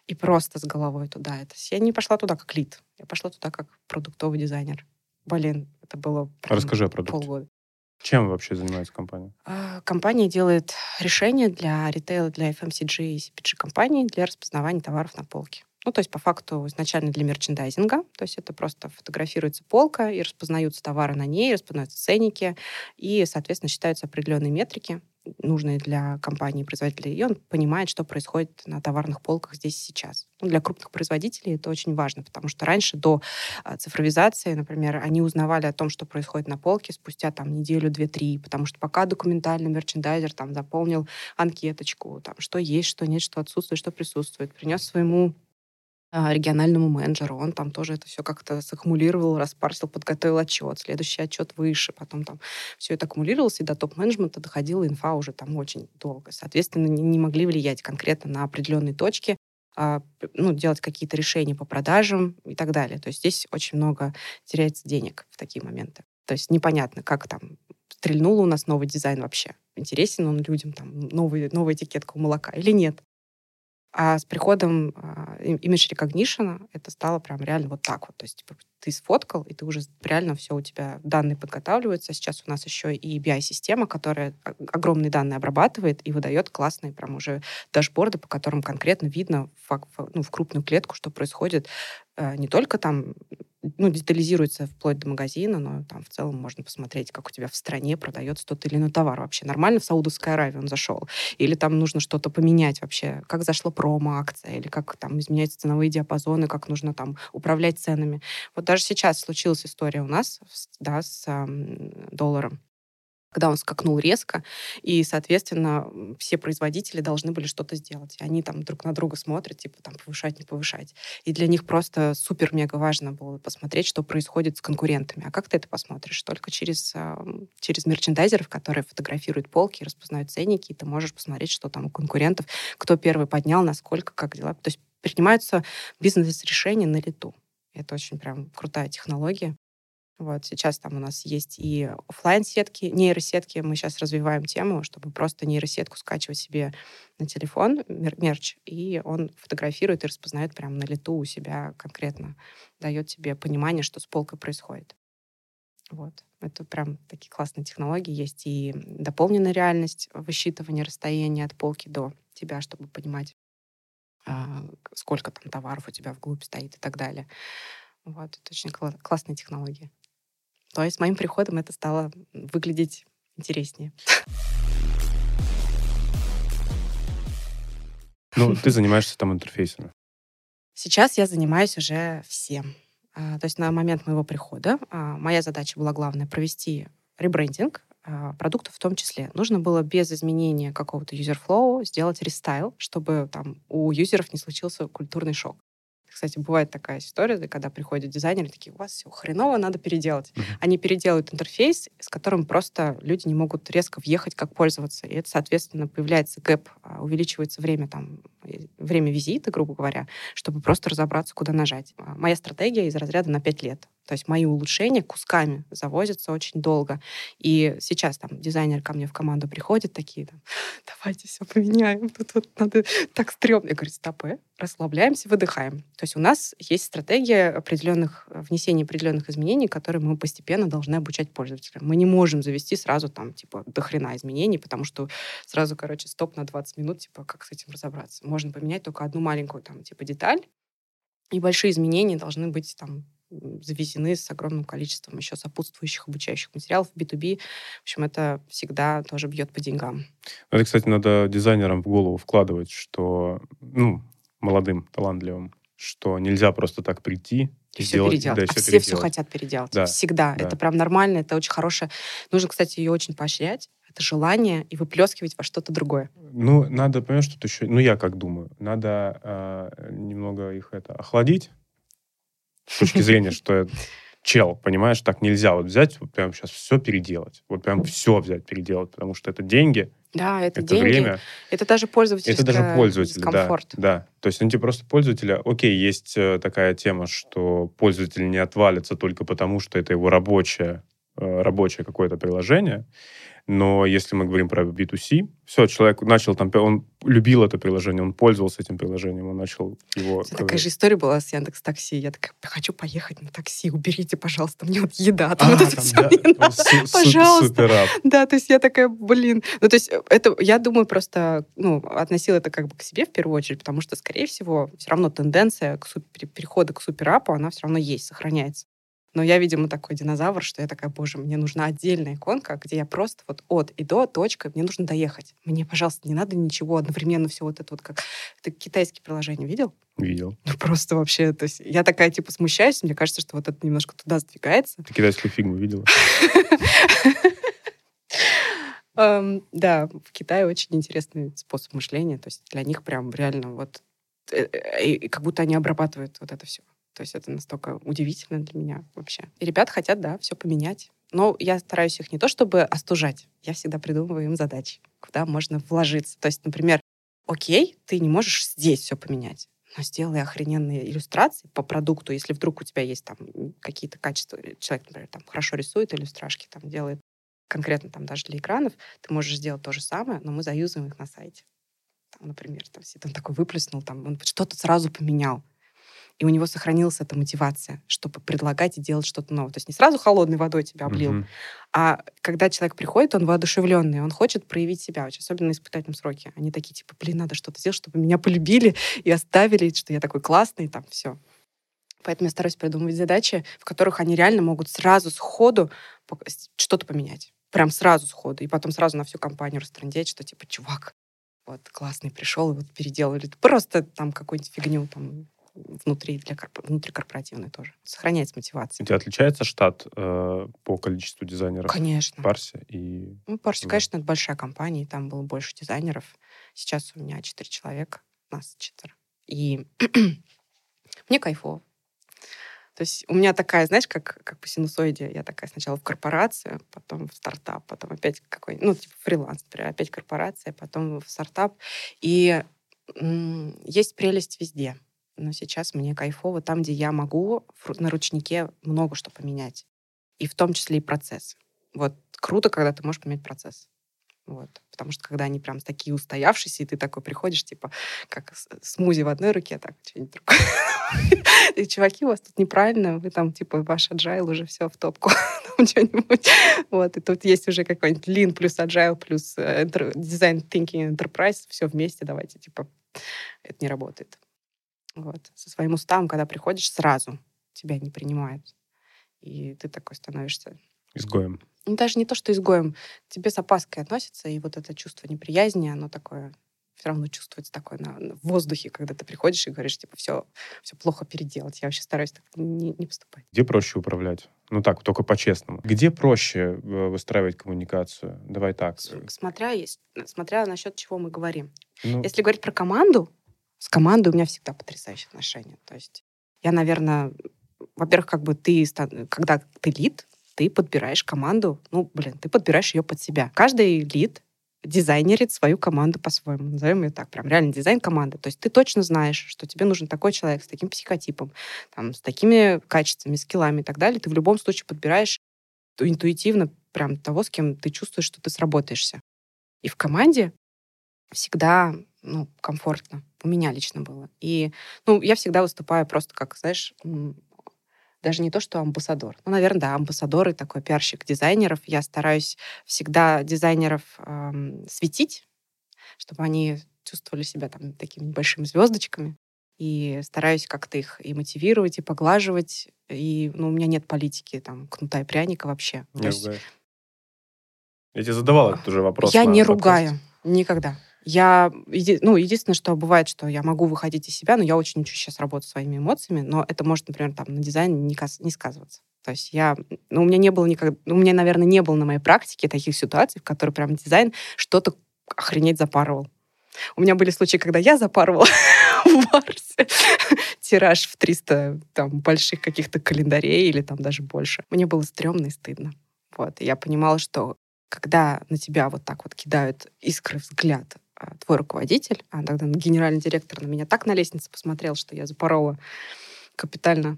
и просто с головой туда. Это я не пошла туда как лид, я пошла туда как продуктовый дизайнер. Блин, это было Расскажи о продукте. полгода. Чем вообще занимается компания? А, Компания делает решения для ритейла, для FMCG и CPG компаний для распознавания товаров на полке. Ну, то есть, по факту, изначально для мерчендайзинга. То есть, это просто фотографируется полка, и распознаются товары на ней, распознаются ценники, и, соответственно, считаются определенные метрики, нужные для компании производителей, и он понимает, что происходит на товарных полках здесь и сейчас. Ну, для крупных производителей это очень важно, потому что раньше до а, цифровизации, например, они узнавали о том, что происходит на полке спустя там неделю, две-три, потому что пока документальный мерчендайзер там заполнил анкеточку, там, что есть, что нет, что отсутствует, что присутствует, принес своему региональному менеджеру. Он там тоже это все как-то саккумулировал, распарсил, подготовил отчет, следующий отчет выше, потом там все это аккумулировалось, и до топ-менеджмента доходила инфа уже там очень долго. Соответственно, не, могли влиять конкретно на определенные точки, а, ну, делать какие-то решения по продажам и так далее. То есть здесь очень много теряется денег в такие моменты. То есть непонятно, как там стрельнул у нас новый дизайн вообще. Интересен он людям, там, новый, новая этикетка у молока или нет. А с приходом а, image recognition это стало прям реально вот так вот. То есть типа, ты сфоткал, и ты уже реально все у тебя данные подготавливаются. Сейчас у нас еще и BI-система, которая огромные данные обрабатывает и выдает классные прям уже дашборды, по которым конкретно видно фа- ну, в крупную клетку, что происходит э, не только там, ну, детализируется вплоть до магазина, но там в целом можно посмотреть, как у тебя в стране продается тот или иной товар вообще. Нормально в Саудовской Аравии он зашел? Или там нужно что-то поменять вообще? Как зашла промо-акция? Или как там изменяются ценовые диапазоны? Как нужно там управлять ценами? Вот даже сейчас случилась история у нас да, с ам, долларом когда он скакнул резко, и, соответственно, все производители должны были что-то сделать. И они там друг на друга смотрят, типа, там, повышать, не повышать. И для них просто супер-мега важно было посмотреть, что происходит с конкурентами. А как ты это посмотришь? Только через, через мерчендайзеров, которые фотографируют полки, распознают ценники, и ты можешь посмотреть, что там у конкурентов, кто первый поднял, насколько, как дела. То есть принимаются бизнес-решения на лету. Это очень прям крутая технология. Вот сейчас там у нас есть и оффлайн сетки нейросетки. Мы сейчас развиваем тему, чтобы просто нейросетку скачивать себе на телефон, мер- мерч, и он фотографирует и распознает прямо на лету у себя конкретно, дает тебе понимание, что с полкой происходит. Вот. Это прям такие классные технологии. Есть и дополненная реальность, высчитывание расстояния от полки до тебя, чтобы понимать, сколько там товаров у тебя вглубь стоит и так далее. Вот. Это очень кла- классные технологии. То есть с моим приходом это стало выглядеть интереснее. Ну, ты занимаешься там интерфейсами. Сейчас я занимаюсь уже всем. А, то есть на момент моего прихода а, моя задача была главная провести ребрендинг а, продуктов в том числе. Нужно было без изменения какого-то user flow сделать restyle, чтобы там у юзеров не случился культурный шок. Кстати, бывает такая история, когда приходят дизайнеры, такие, у вас все хреново, надо переделать. Uh-huh. Они переделают интерфейс, с которым просто люди не могут резко въехать, как пользоваться. И это, соответственно, появляется гэп, увеличивается время, там, время визита, грубо говоря, чтобы просто разобраться, куда нажать. Моя стратегия из разряда на 5 лет. То есть мои улучшения кусками завозятся очень долго. И сейчас там дизайнер ко мне в команду приходит, такие там, давайте все поменяем, тут вот надо так стрёмно. Я говорю, стопы, расслабляемся, выдыхаем. То есть у нас есть стратегия определенных, внесения определенных изменений, которые мы постепенно должны обучать пользователя. Мы не можем завести сразу там, типа, до хрена изменений, потому что сразу, короче, стоп на 20 минут, типа, как с этим разобраться. Можно поменять только одну маленькую там, типа, деталь, и большие изменения должны быть там завезены с огромным количеством еще сопутствующих обучающих материалов B2B. В общем, это всегда тоже бьет по деньгам. Это, кстати, надо дизайнерам в голову вкладывать, что, ну, молодым, талантливым, что нельзя просто так прийти и все сделать, переделать. Да, а все, все все хотят переделать. Да, Всегда. Да. Это прям нормально, это очень хорошее. Нужно, кстати, ее очень поощрять. Это желание и выплескивать во что-то другое. Ну, надо, понимаешь, что еще... Ну, я как думаю. Надо э, немного их это охладить, с точки зрения, что чел, понимаешь, так нельзя вот взять, вот прям сейчас все переделать. Вот прям все взять, переделать, потому что это деньги, да, это, это деньги, время. Это даже пользователь. Это даже пользователь. Да, да. То есть, ну, тебе просто пользователя... Окей, есть э, такая тема, что пользователь не отвалится только потому, что это его рабочее, э, рабочее какое-то приложение. Но если мы говорим про B2C, все, человек начал там, он любил это приложение, он пользовался этим приложением, он начал его... Это такая же история была с Яндекс Такси. Я такая, хочу поехать на такси, уберите, пожалуйста, мне вот еда, там а, вот это там, все да, не надо, пожалуйста. Супер да, то есть я такая, блин. Ну, то есть это, я думаю, просто, ну, относила это как бы к себе в первую очередь, потому что, скорее всего, все равно тенденция к супер, перехода к суперапу, она все равно есть, сохраняется. Но я, видимо, такой динозавр, что я такая, боже, мне нужна отдельная иконка, где я просто вот от и до, точка, мне нужно доехать. Мне, пожалуйста, не надо ничего одновременно все вот это вот как... Ты китайские приложения видел? Видел. Ну, просто вообще, то есть я такая, типа, смущаюсь, мне кажется, что вот это немножко туда сдвигается. Ты китайскую фигму видела? Да, в Китае очень интересный способ мышления, то есть для них прям реально вот э, э, как будто они обрабатывают вот это все. То есть это настолько удивительно для меня вообще. И ребят хотят, да, все поменять. Но я стараюсь их не то чтобы остужать, я всегда придумываю им задачи, куда можно вложиться. То есть, например, окей, ты не можешь здесь все поменять, но сделай охрененные иллюстрации по продукту, если вдруг у тебя есть там какие-то качества, человек, например, там хорошо рисует иллюстрашки, там делает конкретно там даже для экранов, ты можешь сделать то же самое, но мы заюзаем их на сайте. Там, например, там, он такой выплеснул, там, он что-то сразу поменял и у него сохранилась эта мотивация, чтобы предлагать и делать что-то новое. То есть не сразу холодной водой тебя облил, mm-hmm. а когда человек приходит, он воодушевленный, он хочет проявить себя, очень, особенно на испытательном сроке. Они такие, типа, блин, надо что-то сделать, чтобы меня полюбили и оставили, что я такой классный, там, все. Поэтому я стараюсь придумывать задачи, в которых они реально могут сразу сходу что-то поменять. Прям сразу сходу. И потом сразу на всю компанию растрындеть, что типа, чувак, вот классный пришел, и вот переделали. Просто там какую-нибудь фигню там внутри, для корп... внутрикорпоративной тоже. Сохраняется мотивация. У тебя отличается штат э, по количеству дизайнеров? Конечно. В Парсе и... Ну, Парсе, конечно, это большая компания, и там было больше дизайнеров. Сейчас у меня четыре человека, нас четыре. И мне кайфово. То есть у меня такая, знаешь, как, как по синусоиде, я такая сначала в корпорацию, потом в стартап, потом опять какой ну, типа фриланс, например, опять корпорация, потом в стартап. И м- есть прелесть везде но сейчас мне кайфово там, где я могу на ручнике много что поменять. И в том числе и процесс. Вот круто, когда ты можешь поменять процесс. Вот. Потому что когда они прям такие устоявшиеся, и ты такой приходишь, типа, как смузи в одной руке, так, что-нибудь другое. И, чуваки, у вас тут неправильно, вы там, типа, ваш agile уже все в топку. Вот. И тут есть уже какой-нибудь lean плюс agile плюс э, design thinking enterprise, все вместе, давайте, типа, это не работает. Вот. Со своим уставом, когда приходишь, сразу тебя не принимают. И ты такой становишься... Изгоем. Ну, даже не то, что изгоем. К тебе с опаской относятся, и вот это чувство неприязни, оно такое все равно чувствуется такое на, на воздухе, когда ты приходишь и говоришь, типа, все, все плохо переделать. Я вообще стараюсь так не, не поступать. Где проще управлять? Ну так, только по-честному. Где проще э, выстраивать коммуникацию? Давай так. Смотря, есть, смотря насчет чего мы говорим. Ну... Если говорить про команду, с командой у меня всегда потрясающие отношения. То есть я, наверное, во-первых, как бы ты, когда ты лид, ты подбираешь команду, ну, блин, ты подбираешь ее под себя. Каждый лид дизайнерит свою команду по-своему. Назовем ее так, прям реально дизайн команды. То есть ты точно знаешь, что тебе нужен такой человек с таким психотипом, там, с такими качествами, скиллами и так далее. Ты в любом случае подбираешь интуитивно прям того, с кем ты чувствуешь, что ты сработаешься. И в команде всегда ну, комфортно. У меня лично было. И ну, я всегда выступаю просто как, знаешь, даже не то, что амбассадор. Ну, наверное, да, амбассадор такой пиарщик дизайнеров. Я стараюсь всегда дизайнеров эм, светить, чтобы они чувствовали себя там такими большими звездочками. И стараюсь как-то их и мотивировать, и поглаживать. И ну, у меня нет политики там кнута и пряника вообще. Не есть... Я тебе задавал этот уже вопрос. Я не подкасте. ругаю. Никогда. Я, ну, единственное, что бывает, что я могу выходить из себя, но я очень учу сейчас работать своими эмоциями, но это может, например, там на дизайне не, сказываться. То есть я, ну, у меня не было никогда, ну, у меня, наверное, не было на моей практике таких ситуаций, в которых прям дизайн что-то охренеть запарывал. У меня были случаи, когда я запарывала в Марсе тираж в 300 там, больших каких-то календарей или там даже больше. Мне было стрёмно и стыдно. Вот. И я понимала, что когда на тебя вот так вот кидают искры взгляд твой руководитель, а тогда генеральный директор на меня так на лестнице посмотрел, что я запорола капитально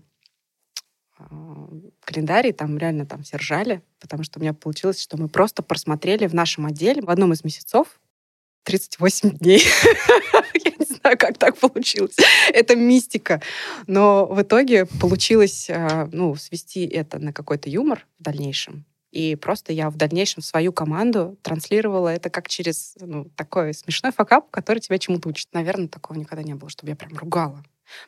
а, календарий, там реально там все ржали, потому что у меня получилось, что мы просто просмотрели в нашем отделе в одном из месяцев 38 дней. Я не знаю, как так получилось. Это мистика. Но в итоге получилось а, ну, свести это на какой-то юмор в дальнейшем. И просто я в дальнейшем свою команду транслировала это как через ну, такой смешной факап, который тебя чему-то учит. Наверное, такого никогда не было, чтобы я прям ругала.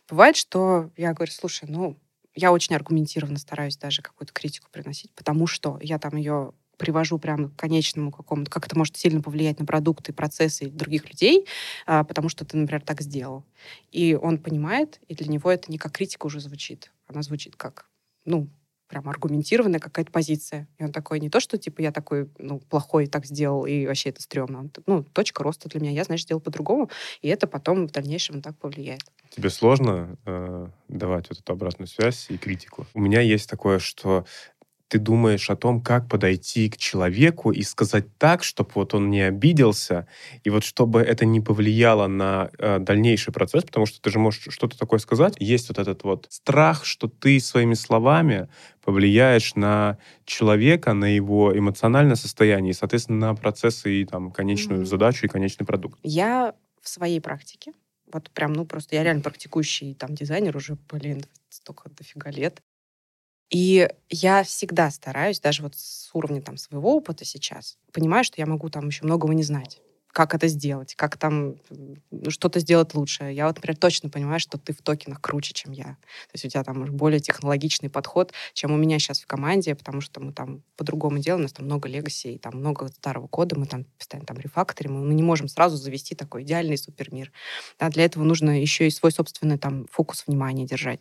Бывает, что я говорю, слушай, ну, я очень аргументированно стараюсь даже какую-то критику приносить, потому что я там ее привожу прямо к конечному какому-то, как это может сильно повлиять на продукты, процессы других людей, а, потому что ты, например, так сделал. И он понимает, и для него это не как критика уже звучит. Она звучит как, ну, прям аргументированная какая-то позиция. И он такой, не то, что типа я такой, ну, плохой так сделал, и вообще это стрёмно. Он, ну, точка роста для меня. Я, значит, сделал по-другому, и это потом в дальнейшем так повлияет. Тебе сложно э, давать вот эту обратную связь и критику? У меня есть такое, что ты думаешь о том, как подойти к человеку и сказать так, чтобы вот он не обиделся, и вот чтобы это не повлияло на э, дальнейший процесс, потому что ты же можешь что-то такое сказать. Есть вот этот вот страх, что ты своими словами повлияешь на человека, на его эмоциональное состояние, и, соответственно, на процессы и там конечную mm-hmm. задачу и конечный продукт. Я в своей практике, вот прям, ну, просто я реально практикующий там дизайнер уже, блин, столько дофига лет. И я всегда стараюсь, даже вот с уровня там своего опыта сейчас, понимаю, что я могу там еще многого не знать как это сделать, как там что-то сделать лучше. Я вот, например, точно понимаю, что ты в токенах круче, чем я. То есть у тебя там более технологичный подход, чем у меня сейчас в команде, потому что мы там по-другому делаем, у нас там много легаси, там много старого кода, мы там постоянно там рефакторим, мы не можем сразу завести такой идеальный супермир. Да, для этого нужно еще и свой собственный там фокус внимания держать.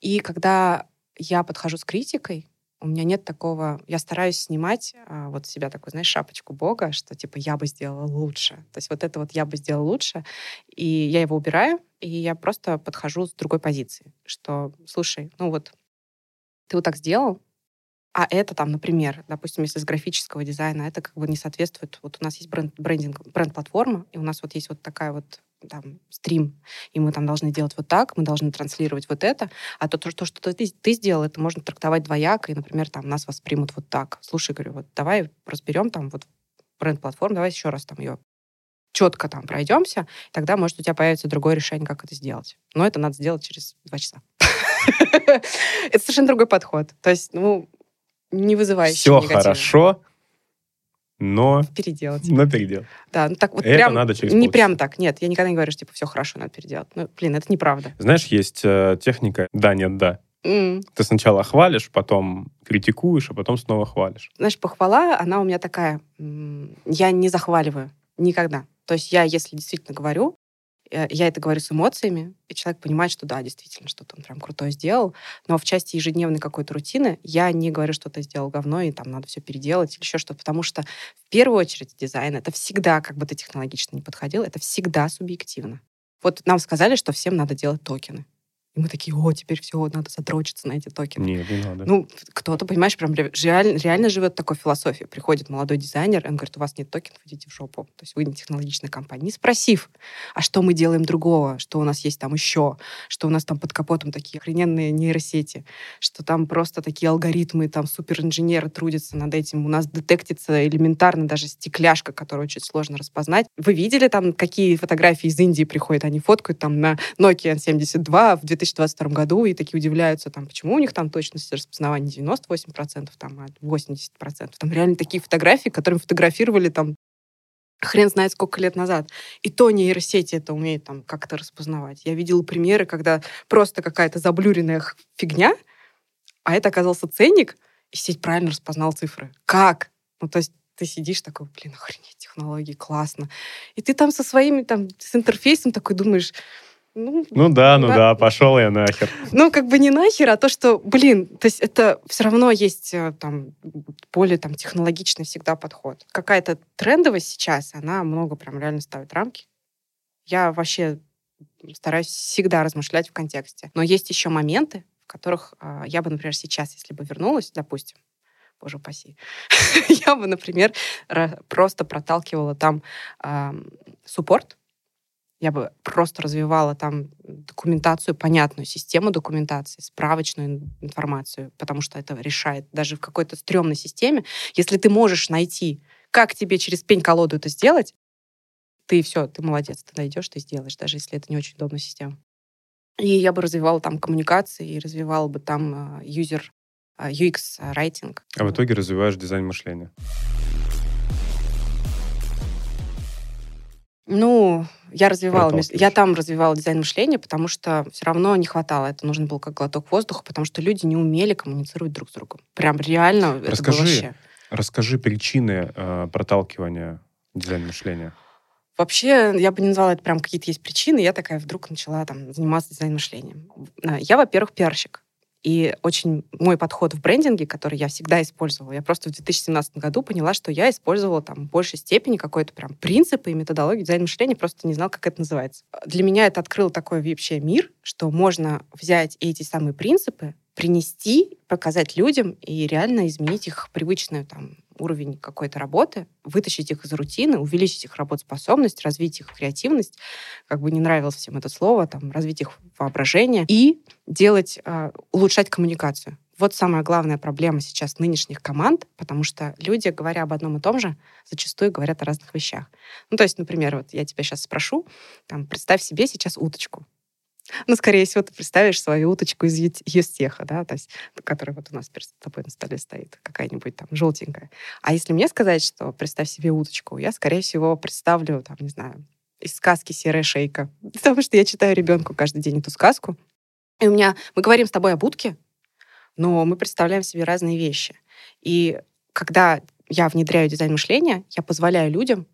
И когда я подхожу с критикой, у меня нет такого... Я стараюсь снимать а, вот себя такую, знаешь, шапочку Бога, что типа я бы сделала лучше. То есть вот это вот я бы сделала лучше, и я его убираю, и я просто подхожу с другой позиции, что, слушай, ну вот ты вот так сделал, а это там, например, допустим, если с графического дизайна, это как бы не соответствует. Вот у нас есть бренд, брендинг, бренд-платформа, и у нас вот есть вот такая вот там, стрим, и мы там должны делать вот так, мы должны транслировать вот это, а то, то, то что ты, ты сделал, это можно трактовать двояко, и, например, там нас воспримут вот так. Слушай, говорю, вот давай разберем там вот бренд-платформу, давай еще раз там ее четко там пройдемся, тогда, может, у тебя появится другое решение, как это сделать. Но это надо сделать через два часа. Это совершенно другой подход. То есть, ну, не вызывающий Все хорошо, но... Переделать. Но переделать. Да, ну так вот это прям... надо через Не прям так, нет. Я никогда не говорю, что типа все хорошо, надо переделать. Ну, блин, это неправда. Знаешь, есть э, техника «да, нет, да». Mm. Ты сначала хвалишь, потом критикуешь, а потом снова хвалишь. Знаешь, похвала, она у меня такая... Я не захваливаю. Никогда. То есть я, если действительно говорю, я это говорю с эмоциями, и человек понимает, что да, действительно, что-то он прям крутое сделал. Но в части ежедневной какой-то рутины я не говорю, что ты сделал говно, и там надо все переделать или еще что-то. Потому что в первую очередь дизайн — это всегда, как бы ты технологично не подходил, это всегда субъективно. Вот нам сказали, что всем надо делать токены. И мы такие, о, теперь все, надо задрочиться на эти токены. Нет, не надо. Ну, кто-то, понимаешь, прям реально, реально живет такой философией. Приходит молодой дизайнер, он говорит, у вас нет токенов, идите в жопу. То есть вы не технологичная компания. Не спросив, а что мы делаем другого, что у нас есть там еще, что у нас там под капотом такие охрененные нейросети, что там просто такие алгоритмы, там суперинженеры трудятся над этим. У нас детектится элементарно даже стекляшка, которую очень сложно распознать. Вы видели там, какие фотографии из Индии приходят? Они фоткают там на Nokia N72 в 2000 2022 году и такие удивляются, там, почему у них там точность распознавания 98%, там, а 80%. Там реально такие фотографии, которые фотографировали там хрен знает сколько лет назад. И то нейросети это умеет там как-то распознавать. Я видела примеры, когда просто какая-то заблюренная фигня, а это оказался ценник, и сеть правильно распознала цифры. Как? Ну, то есть ты сидишь такой, блин, охренеть, технологии, классно. И ты там со своими, там, с интерфейсом такой думаешь, ну, ну да, ну да, да пошел я нахер. Ну, как бы не нахер, а то, что, блин, то есть это все равно есть э, там более там технологичный всегда подход. Какая-то трендовость сейчас, она много прям реально ставит рамки. Я вообще стараюсь всегда размышлять в контексте. Но есть еще моменты, в которых э, я бы, например, сейчас, если бы вернулась, допустим, боже упаси, я бы, например, просто проталкивала там э, суппорт, я бы просто развивала там документацию, понятную систему документации, справочную информацию, потому что это решает даже в какой-то стрёмной системе. Если ты можешь найти, как тебе через пень-колоду это сделать, ты все, ты молодец, ты найдешь, ты сделаешь, даже если это не очень удобная система. И я бы развивала там коммуникации, и развивала бы там юзер uh, uh, UX райтинг. А в итоге развиваешь дизайн мышления. Ну, я развивала, я там развивала дизайн мышления, потому что все равно не хватало. Это нужно было как глоток воздуха, потому что люди не умели коммуницировать друг с другом. Прям реально расскажи, это было вообще. Расскажи причины э, проталкивания дизайн мышления. Вообще, я бы не назвала это прям какие-то есть причины. Я такая вдруг начала там заниматься дизайн мышлением. Я, во-первых, пиарщик. И очень мой подход в брендинге, который я всегда использовала, я просто в 2017 году поняла, что я использовала там в большей степени какой-то прям принципы и методологию дизайн мышления, просто не знала, как это называется. Для меня это открыло такой вообще мир, что можно взять эти самые принципы, принести, показать людям и реально изменить их привычную там уровень какой-то работы, вытащить их из рутины, увеличить их работоспособность, развить их креативность, как бы не нравилось всем это слово, там, развить их воображение и делать, э, улучшать коммуникацию. Вот самая главная проблема сейчас нынешних команд, потому что люди, говоря об одном и том же, зачастую говорят о разных вещах. Ну, то есть, например, вот я тебя сейчас спрошу, там, представь себе сейчас уточку. Ну, скорее всего, ты представишь свою уточку из Юстеха, да, то есть, которая вот у нас перед тобой на столе стоит, какая-нибудь там желтенькая. А если мне сказать, что представь себе уточку, я, скорее всего, представлю, там, не знаю, из сказки «Серая шейка». Потому что я читаю ребенку каждый день эту сказку. И у меня... Мы говорим с тобой об утке, но мы представляем себе разные вещи. И когда я внедряю дизайн мышления, я позволяю людям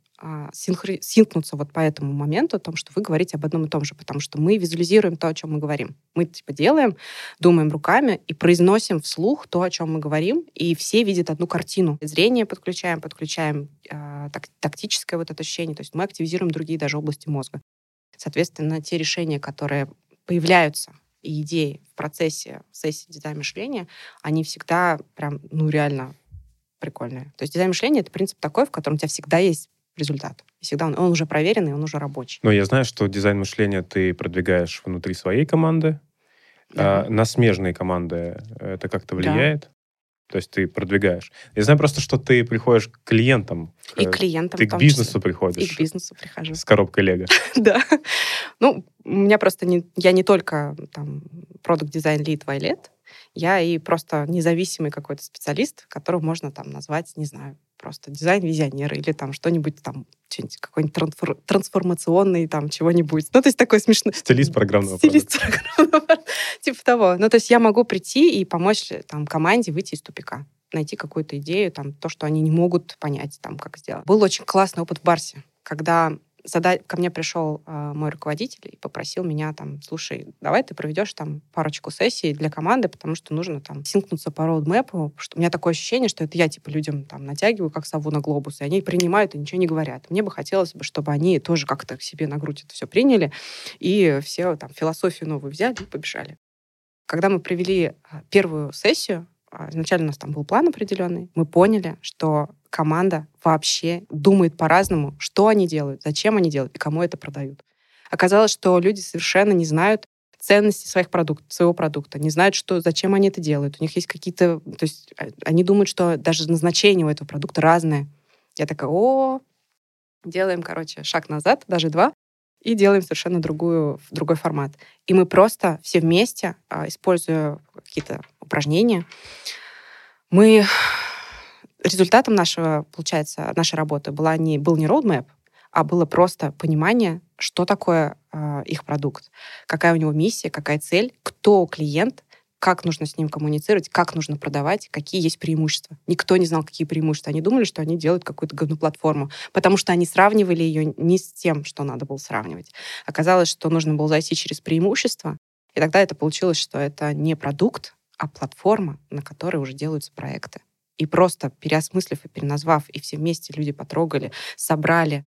синхри... синкнуться вот по этому моменту, о том, что вы говорите об одном и том же, потому что мы визуализируем то, о чем мы говорим. Мы типа делаем, думаем руками и произносим вслух то, о чем мы говорим, и все видят одну картину. Зрение подключаем, подключаем э, так, тактическое вот это ощущение, то есть мы активизируем другие даже области мозга. Соответственно, те решения, которые появляются и идеи в процессе сессии дизайн мышления, они всегда прям, ну, реально прикольные. То есть дизайн мышления — это принцип такой, в котором у тебя всегда есть результат. И всегда он, он уже проверенный, он уже рабочий. Но я знаю, что дизайн мышления ты продвигаешь внутри своей команды. Да. А на смежные команды это как-то влияет? Да. То есть ты продвигаешь. Я знаю просто, что ты приходишь к клиентам. И к клиентам. Ты к бизнесу числе. приходишь. И к бизнесу прихожу. С коробкой Лего. Да. Ну, у меня просто не... Я не только там продукт дизайн лид Вайлет, я и просто независимый какой-то специалист, которого можно там назвать, не знаю, просто дизайн-визионер или там что-нибудь там, что-нибудь какой-нибудь трансфор- трансформационный там чего-нибудь. Ну, то есть такой смешной... Стилист программного Стилист программного Типа того. Ну, то есть я могу прийти и помочь там команде выйти из тупика найти какую-то идею, там, то, что они не могут понять, там, как сделать. Был очень классный опыт в Барсе. когда зада... ко мне пришел э, мой руководитель и попросил меня там, слушай, давай ты проведешь там парочку сессий для команды, потому что нужно там синкнуться по роудмэпу, что у меня такое ощущение, что это я типа людям там натягиваю, как сову на глобус, и они принимают и ничего не говорят. Мне бы хотелось бы, чтобы они тоже как-то к себе на грудь это все приняли, и все там философию новую взяли и побежали. Когда мы провели а, первую сессию, а, изначально у нас там был план определенный, мы поняли, что команда вообще думает по-разному, что они делают, зачем они делают и кому это продают. Оказалось, что люди совершенно не знают ценности своих продуктов, своего продукта, не знают, что, зачем они это делают. У них есть какие-то... То есть а, они думают, что даже назначение у этого продукта разное. Я такая, о, делаем, короче, шаг назад, даже два, и делаем совершенно другую, другой формат. И мы просто все вместе, а, используя какие-то упражнения, мы результатом нашего, получается, нашей работы была не, был не roadmap, а было просто понимание, что такое э, их продукт, какая у него миссия, какая цель, кто клиент, как нужно с ним коммуницировать, как нужно продавать, какие есть преимущества. Никто не знал, какие преимущества. Они думали, что они делают какую-то говноплатформу, потому что они сравнивали ее не с тем, что надо было сравнивать. Оказалось, что нужно было зайти через преимущества, и тогда это получилось, что это не продукт, а платформа, на которой уже делаются проекты. И просто переосмыслив и переназвав, и все вместе люди потрогали, собрали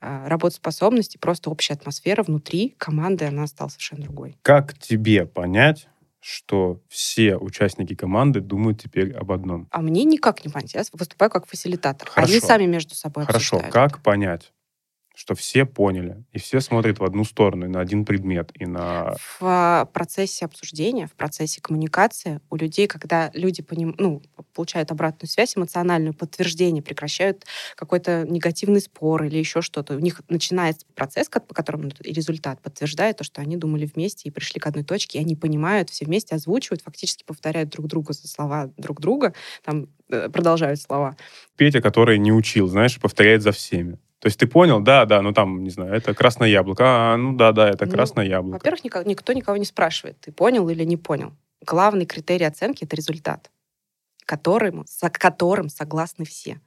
э, работоспособность, и просто общая атмосфера внутри команды, она стала совершенно другой. Как тебе понять, что все участники команды думают теперь об одном? А мне никак не понять. Я выступаю как фасилитатор. Хорошо. Они сами между собой Хорошо. обсуждают. Как понять? Что все поняли, и все смотрят в одну сторону, и на один предмет, и на... В а, процессе обсуждения, в процессе коммуникации у людей, когда люди поним... ну, получают обратную связь, эмоциональную, подтверждение, прекращают какой-то негативный спор или еще что-то, у них начинается процесс, по которому результат подтверждает то, что они думали вместе и пришли к одной точке, и они понимают, все вместе озвучивают, фактически повторяют друг другу за слова друг друга, там э, продолжают слова. Петя, который не учил, знаешь, повторяет за всеми. То есть ты понял, да, да, ну там, не знаю, это красное яблоко. А, ну да, да, это ну, красное яблоко. Во-первых, никто, никто никого не спрашивает, ты понял или не понял. Главный критерий оценки — это результат, которым, с которым согласны все.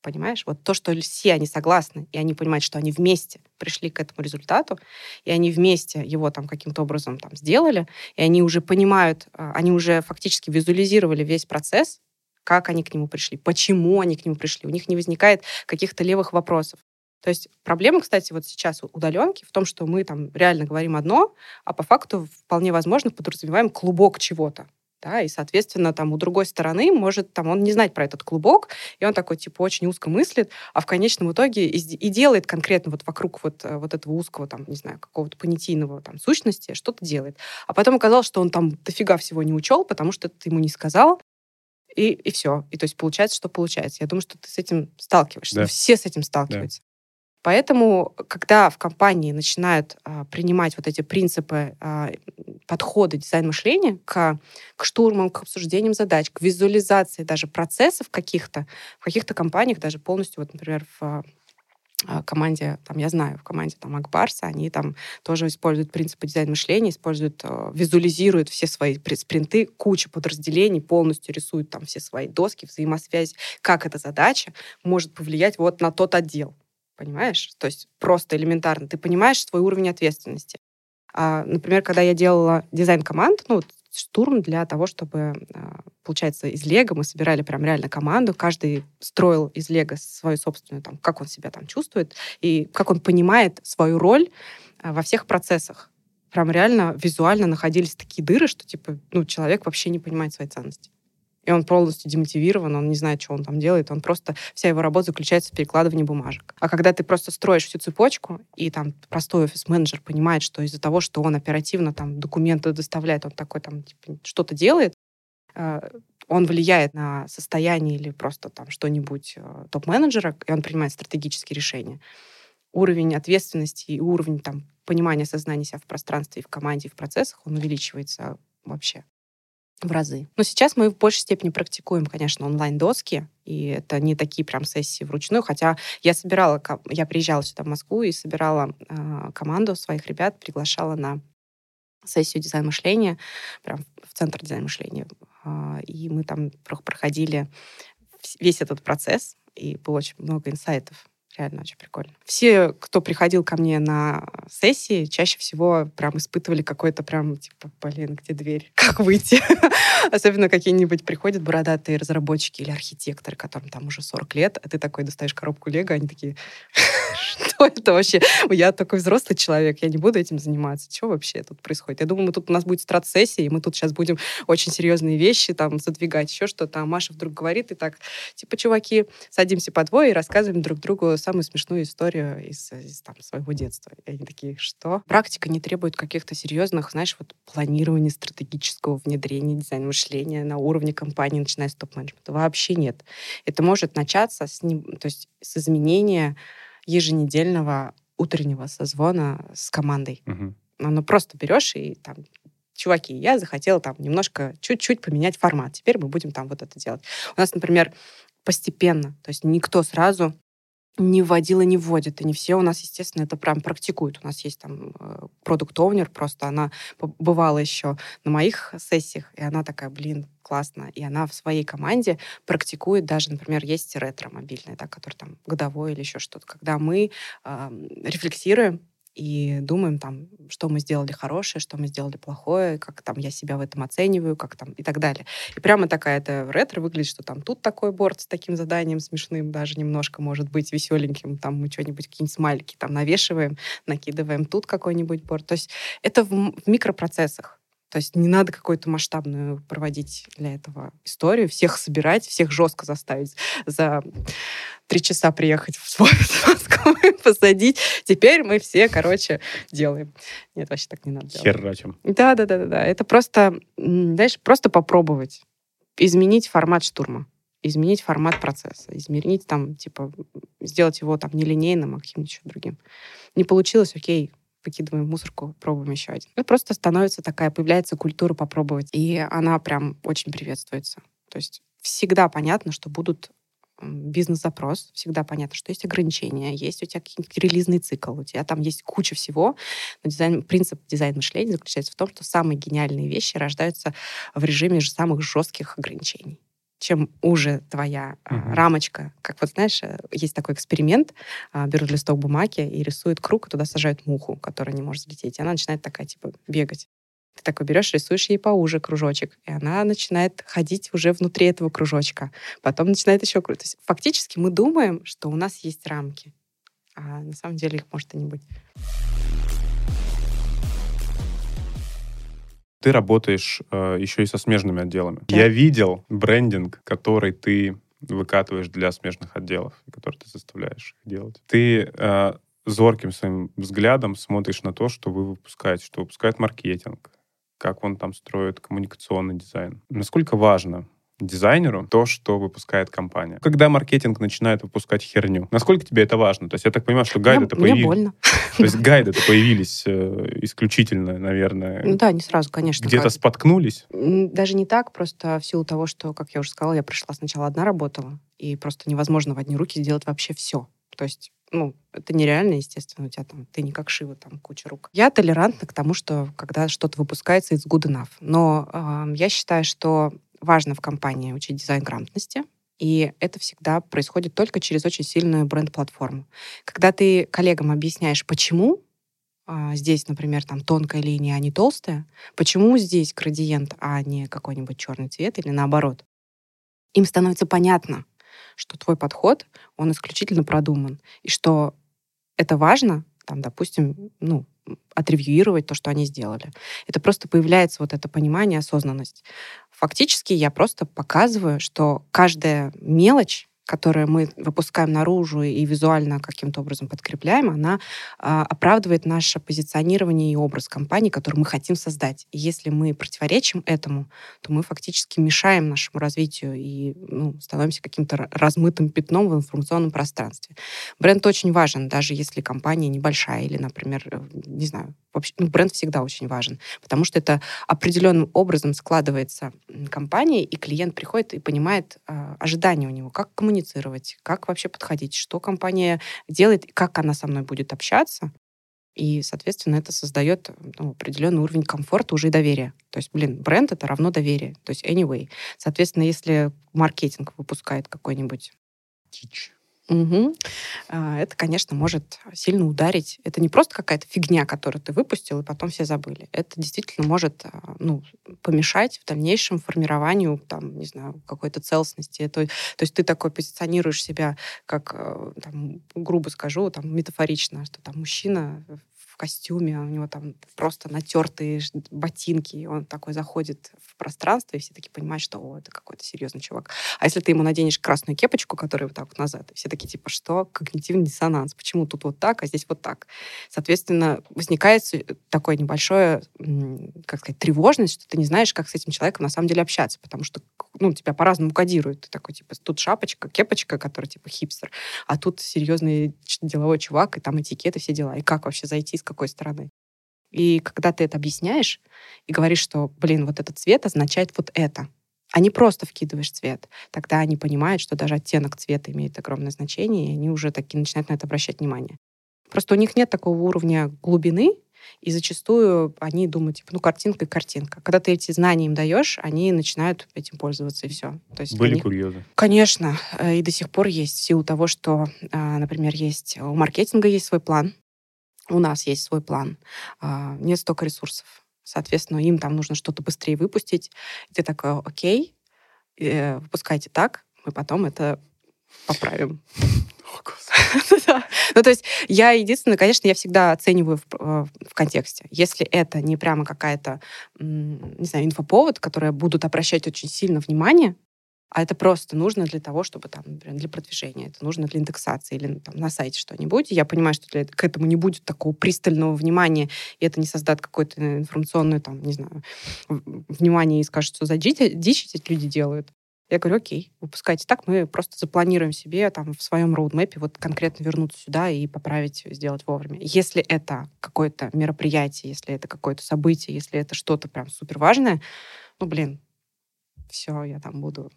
Понимаешь? Вот то, что все они согласны, и они понимают, что они вместе пришли к этому результату, и они вместе его там каким-то образом там сделали, и они уже понимают, а, они уже фактически визуализировали весь процесс, как они к нему пришли, почему они к нему пришли. У них не возникает каких-то левых вопросов. То есть проблема, кстати, вот сейчас удаленки в том, что мы там реально говорим одно, а по факту вполне возможно подразумеваем клубок чего-то. Да, и, соответственно, там у другой стороны может там он не знать про этот клубок, и он такой, типа, очень узко мыслит, а в конечном итоге и, и делает конкретно вот вокруг вот, э, вот этого узкого, там, не знаю, какого-то понятийного там сущности, что-то делает. А потом оказалось, что он там дофига всего не учел, потому что ты ему не сказал, и, и все. И то есть получается, что получается. Я думаю, что ты с этим сталкиваешься. Да. Все с этим сталкиваются. Да. Поэтому, когда в компании начинают а, принимать вот эти принципы а, подхода дизайн-мышления к, к штурмам, к обсуждениям задач, к визуализации даже процессов каких-то, в каких-то компаниях даже полностью, вот, например, в а, команде, там, я знаю, в команде там Акбарса, они там тоже используют принципы дизайн-мышления, используют, э, визуализируют все свои спринты, куча подразделений, полностью рисуют там все свои доски, взаимосвязь, как эта задача может повлиять вот на тот отдел. Понимаешь? То есть просто элементарно. Ты понимаешь свой уровень ответственности. А, например, когда я делала дизайн команд, ну, штурм для того, чтобы, а, получается, из Лего мы собирали прям реально команду, каждый строил из Лего свою собственную, там, как он себя там чувствует и как он понимает свою роль а, во всех процессах. Прям реально визуально находились такие дыры, что, типа, ну, человек вообще не понимает своей ценности и он полностью демотивирован, он не знает, что он там делает, он просто, вся его работа заключается в перекладывании бумажек. А когда ты просто строишь всю цепочку, и там простой офис-менеджер понимает, что из-за того, что он оперативно там документы доставляет, он такой там типа, что-то делает, э, он влияет на состояние или просто там что-нибудь э, топ-менеджера, и он принимает стратегические решения. Уровень ответственности и уровень там понимания сознания себя в пространстве, и в команде, и в процессах, он увеличивается вообще в разы. Но сейчас мы в большей степени практикуем, конечно, онлайн-доски, и это не такие прям сессии вручную, хотя я собирала, я приезжала сюда в Москву и собирала э, команду своих ребят, приглашала на сессию дизайн мышления, прям в центр дизайн мышления. Э, и мы там проходили весь этот процесс, и было очень много инсайтов Реально очень прикольно. Все, кто приходил ко мне на сессии, чаще всего прям испытывали какой-то прям, типа, блин, где дверь? Как выйти? Особенно какие-нибудь приходят бородатые разработчики или архитекторы, которым там уже 40 лет, а ты такой достаешь коробку Лего, они такие, что это вообще? Я такой взрослый человек, я не буду этим заниматься. Что вообще тут происходит? Я думаю, мы тут у нас будет страт-сессия, и мы тут сейчас будем очень серьезные вещи там задвигать, еще что-то. А Маша вдруг говорит, и так, типа, чуваки, садимся по двое и рассказываем друг другу самую смешную историю из, из там, своего детства. И они такие, что? Практика не требует каких-то серьезных, знаешь, вот планирования стратегического внедрения дизайн мышления на уровне компании, начиная с топ-менеджмента. Вообще нет. Это может начаться с, то есть с изменения еженедельного утреннего созвона с командой. Мгм. Ну, просто берешь и там чуваки, я захотела там немножко, чуть-чуть поменять формат. Теперь мы будем там вот это делать. У нас, например, постепенно, то есть никто сразу не вводил и не вводит. И не все у нас, естественно, это прям практикуют. У нас есть там продукт-овнер, просто она бывала еще на моих сессиях, и она такая, блин, классно. И она в своей команде практикует даже, например, есть ретро мобильное, да, который там годовой или еще что-то, когда мы э, рефлексируем и думаем там, что мы сделали хорошее, что мы сделали плохое, как там я себя в этом оцениваю, как там и так далее. И прямо такая это ретро выглядит, что там тут такой борт с таким заданием смешным, даже немножко может быть веселеньким, там мы что-нибудь, какие-нибудь смайлики там навешиваем, накидываем тут какой-нибудь борт. То есть это в, в микропроцессах. То есть не надо какую-то масштабную проводить для этого историю, всех собирать, всех жестко заставить за три часа приехать в Москву и посадить. Теперь мы все, короче, делаем. Нет, вообще так не надо делать. Херачим. Да, да, да, да, да. Это просто, знаешь, просто попробовать изменить формат штурма, изменить формат процесса, изменить там, типа, сделать его там нелинейным, а каким-нибудь еще другим. Не получилось, окей, выкидываем мусорку, пробуем еще один. Это просто становится такая, появляется культура попробовать. И она прям очень приветствуется. То есть всегда понятно, что будут бизнес-запрос, всегда понятно, что есть ограничения, есть у тебя релизный цикл, у тебя там есть куча всего. Но дизайн, принцип дизайн-мышления заключается в том, что самые гениальные вещи рождаются в режиме же самых жестких ограничений чем уже твоя uh-huh. рамочка. Как вот знаешь, э, есть такой эксперимент, а, берут листок бумаги и рисуют круг, и туда сажают муху, которая не может взлететь. И она начинает такая, типа, бегать. Ты такой берешь, рисуешь ей поуже кружочек, и она начинает ходить уже внутри этого кружочка. Потом начинает еще крутить. То есть фактически мы думаем, что у нас есть рамки, а на самом деле их может и не быть. Ты работаешь э, еще и со смежными отделами. Да. Я видел брендинг, который ты выкатываешь для смежных отделов, который ты заставляешь их делать. Ты э, зорким своим взглядом смотришь на то, что вы выпускаете, что выпускает маркетинг, как он там строит коммуникационный дизайн. Насколько важно дизайнеру то, что выпускает компания. Когда маркетинг начинает выпускать херню, насколько тебе это важно? То есть я так понимаю, что гайды-то появились. Мне больно. То есть гайды-то появились э, исключительно, наверное. Ну да, не сразу, конечно. Где-то споткнулись? Даже не так, просто в силу того, что, как я уже сказала, я пришла сначала одна работала, и просто невозможно в одни руки сделать вообще все. То есть ну, это нереально, естественно, у тебя там, ты не как Шива, там куча рук. Я толерантна к тому, что когда что-то выпускается, it's good enough. Но э, я считаю, что важно в компании учить дизайн грамотности, и это всегда происходит только через очень сильную бренд-платформу. Когда ты коллегам объясняешь, почему а, здесь, например, там тонкая линия, а не толстая, почему здесь градиент, а не какой-нибудь черный цвет или наоборот, им становится понятно, что твой подход, он исключительно продуман, и что это важно, там, допустим, ну, отревьюировать то, что они сделали. Это просто появляется вот это понимание, осознанность. Фактически я просто показываю, что каждая мелочь которую мы выпускаем наружу и визуально каким-то образом подкрепляем, она а, оправдывает наше позиционирование и образ компании, который мы хотим создать. И если мы противоречим этому, то мы фактически мешаем нашему развитию и ну, становимся каким-то размытым пятном в информационном пространстве. Бренд очень важен, даже если компания небольшая или, например, э, не знаю, вообще, ну, бренд всегда очень важен, потому что это определенным образом складывается компания, и клиент приходит и понимает э, ожидания у него, как коммуницировать, как вообще подходить, что компания делает, как она со мной будет общаться. И, соответственно, это создает ну, определенный уровень комфорта уже и доверия. То есть, блин, бренд это равно доверие. То есть, anyway. Соответственно, если маркетинг выпускает какой-нибудь Чич. Угу. Это, конечно, может сильно ударить. Это не просто какая-то фигня, которую ты выпустил, и потом все забыли. Это действительно может а, ну, помешать в дальнейшем формированию, там, не знаю, какой-то целостности. Это, то есть ты такой позиционируешь себя, как, э, там, грубо скажу, там, метафорично, что там мужчина в костюме, у него там просто натертые ботинки, и он такой заходит в пространство, и все таки понимают, что о, это какой-то серьезный чувак. А если ты ему наденешь красную кепочку, которая вот так вот назад, все такие типа, что? Когнитивный диссонанс. Почему тут вот так, а здесь вот так? Соответственно, возникает такое небольшое, как сказать, тревожность, что ты не знаешь, как с этим человеком на самом деле общаться, потому что ну, тебя по-разному кодируют. Ты такой, типа, тут шапочка, кепочка, которая, типа, хипстер, а тут серьезный деловой чувак, и там этикеты, все дела. И как вообще зайти, какой стороны? И когда ты это объясняешь и говоришь, что, блин, вот этот цвет означает вот это, а не просто вкидываешь цвет, тогда они понимают, что даже оттенок цвета имеет огромное значение, и они уже таки начинают на это обращать внимание. Просто у них нет такого уровня глубины, и зачастую они думают, типа, ну, картинка и картинка. Когда ты эти знания им даешь, они начинают этим пользоваться, и все. То есть Были них... курьезы? Конечно. Э, и до сих пор есть, в силу того, что, а, например, есть у маркетинга есть свой план, у нас есть свой план. А, нет столько ресурсов. Соответственно, им там нужно что-то быстрее выпустить. И ты такой, окей, э, выпускайте так, мы потом это поправим. Ну, то есть я единственное, конечно, я всегда оцениваю в, в контексте. Если это не прямо какая-то, не знаю, инфоповод, которые будут обращать очень сильно внимание, а это просто нужно для того, чтобы там, например, для продвижения, это нужно для индексации или там, на сайте что-нибудь. Я понимаю, что для, к этому не будет такого пристального внимания, и это не создаст какое-то информационное, там, не знаю, внимание и скажет, что за дичь, дичь эти люди делают. Я говорю, окей, выпускайте так, мы просто запланируем себе там в своем роудмэпе вот конкретно вернуться сюда и поправить, сделать вовремя. Если это какое-то мероприятие, если это какое-то событие, если это что-то прям супер важное, ну, блин, все, я там буду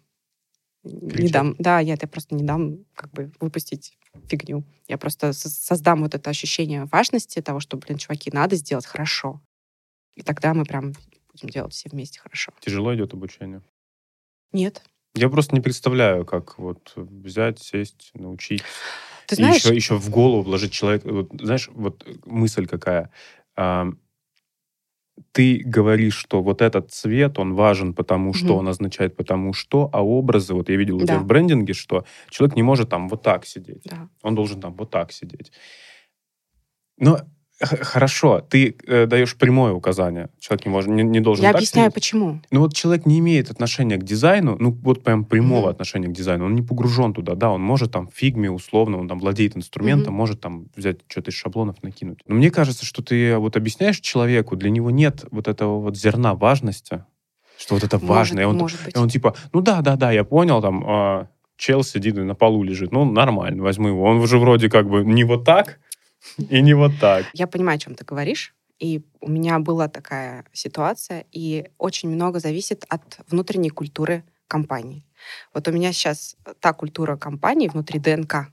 Кричать. не дам. Да, я это просто не дам как бы выпустить фигню. Я просто создам вот это ощущение важности того, что, блин, чуваки, надо сделать хорошо. И тогда мы прям будем делать все вместе хорошо. Тяжело идет обучение? Нет. Я просто не представляю, как вот взять, сесть, научить. Ты знаешь... И еще, еще в голову вложить человека. Вот, знаешь, вот мысль какая. Ты говоришь, что вот этот цвет, он важен, потому что угу. он означает потому что, а образы, вот я видел у тебя в брендинге, что человек не может там вот так сидеть. Да. Он должен там вот так сидеть. Но Хорошо, ты э, даешь прямое указание. Человек не, может, не, не должен Я объясняю, сидеть. почему. Ну вот человек не имеет отношения к дизайну, ну вот прям прямого mm-hmm. отношения к дизайну. Он не погружен туда, да, он может там в фигме условно, он там владеет инструментом, mm-hmm. может там взять что-то из шаблонов накинуть. Но мне кажется, что ты вот объясняешь человеку, для него нет вот этого вот зерна важности, что вот это может, важно. И он, может быть. и он типа, ну да, да, да, я понял, там, э, чел сидит на полу лежит, ну нормально, возьму его. Он уже вроде как бы не вот так, и не вот так. Я понимаю, о чем ты говоришь. И у меня была такая ситуация, и очень много зависит от внутренней культуры компании. Вот у меня сейчас та культура компании внутри ДНК,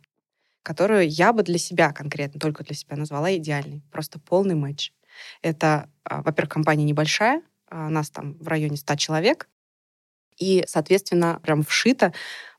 которую я бы для себя конкретно, только для себя назвала идеальной. Просто полный матч. Это, а, во-первых, компания небольшая, а, нас там в районе 100 человек, и, соответственно, прям вшита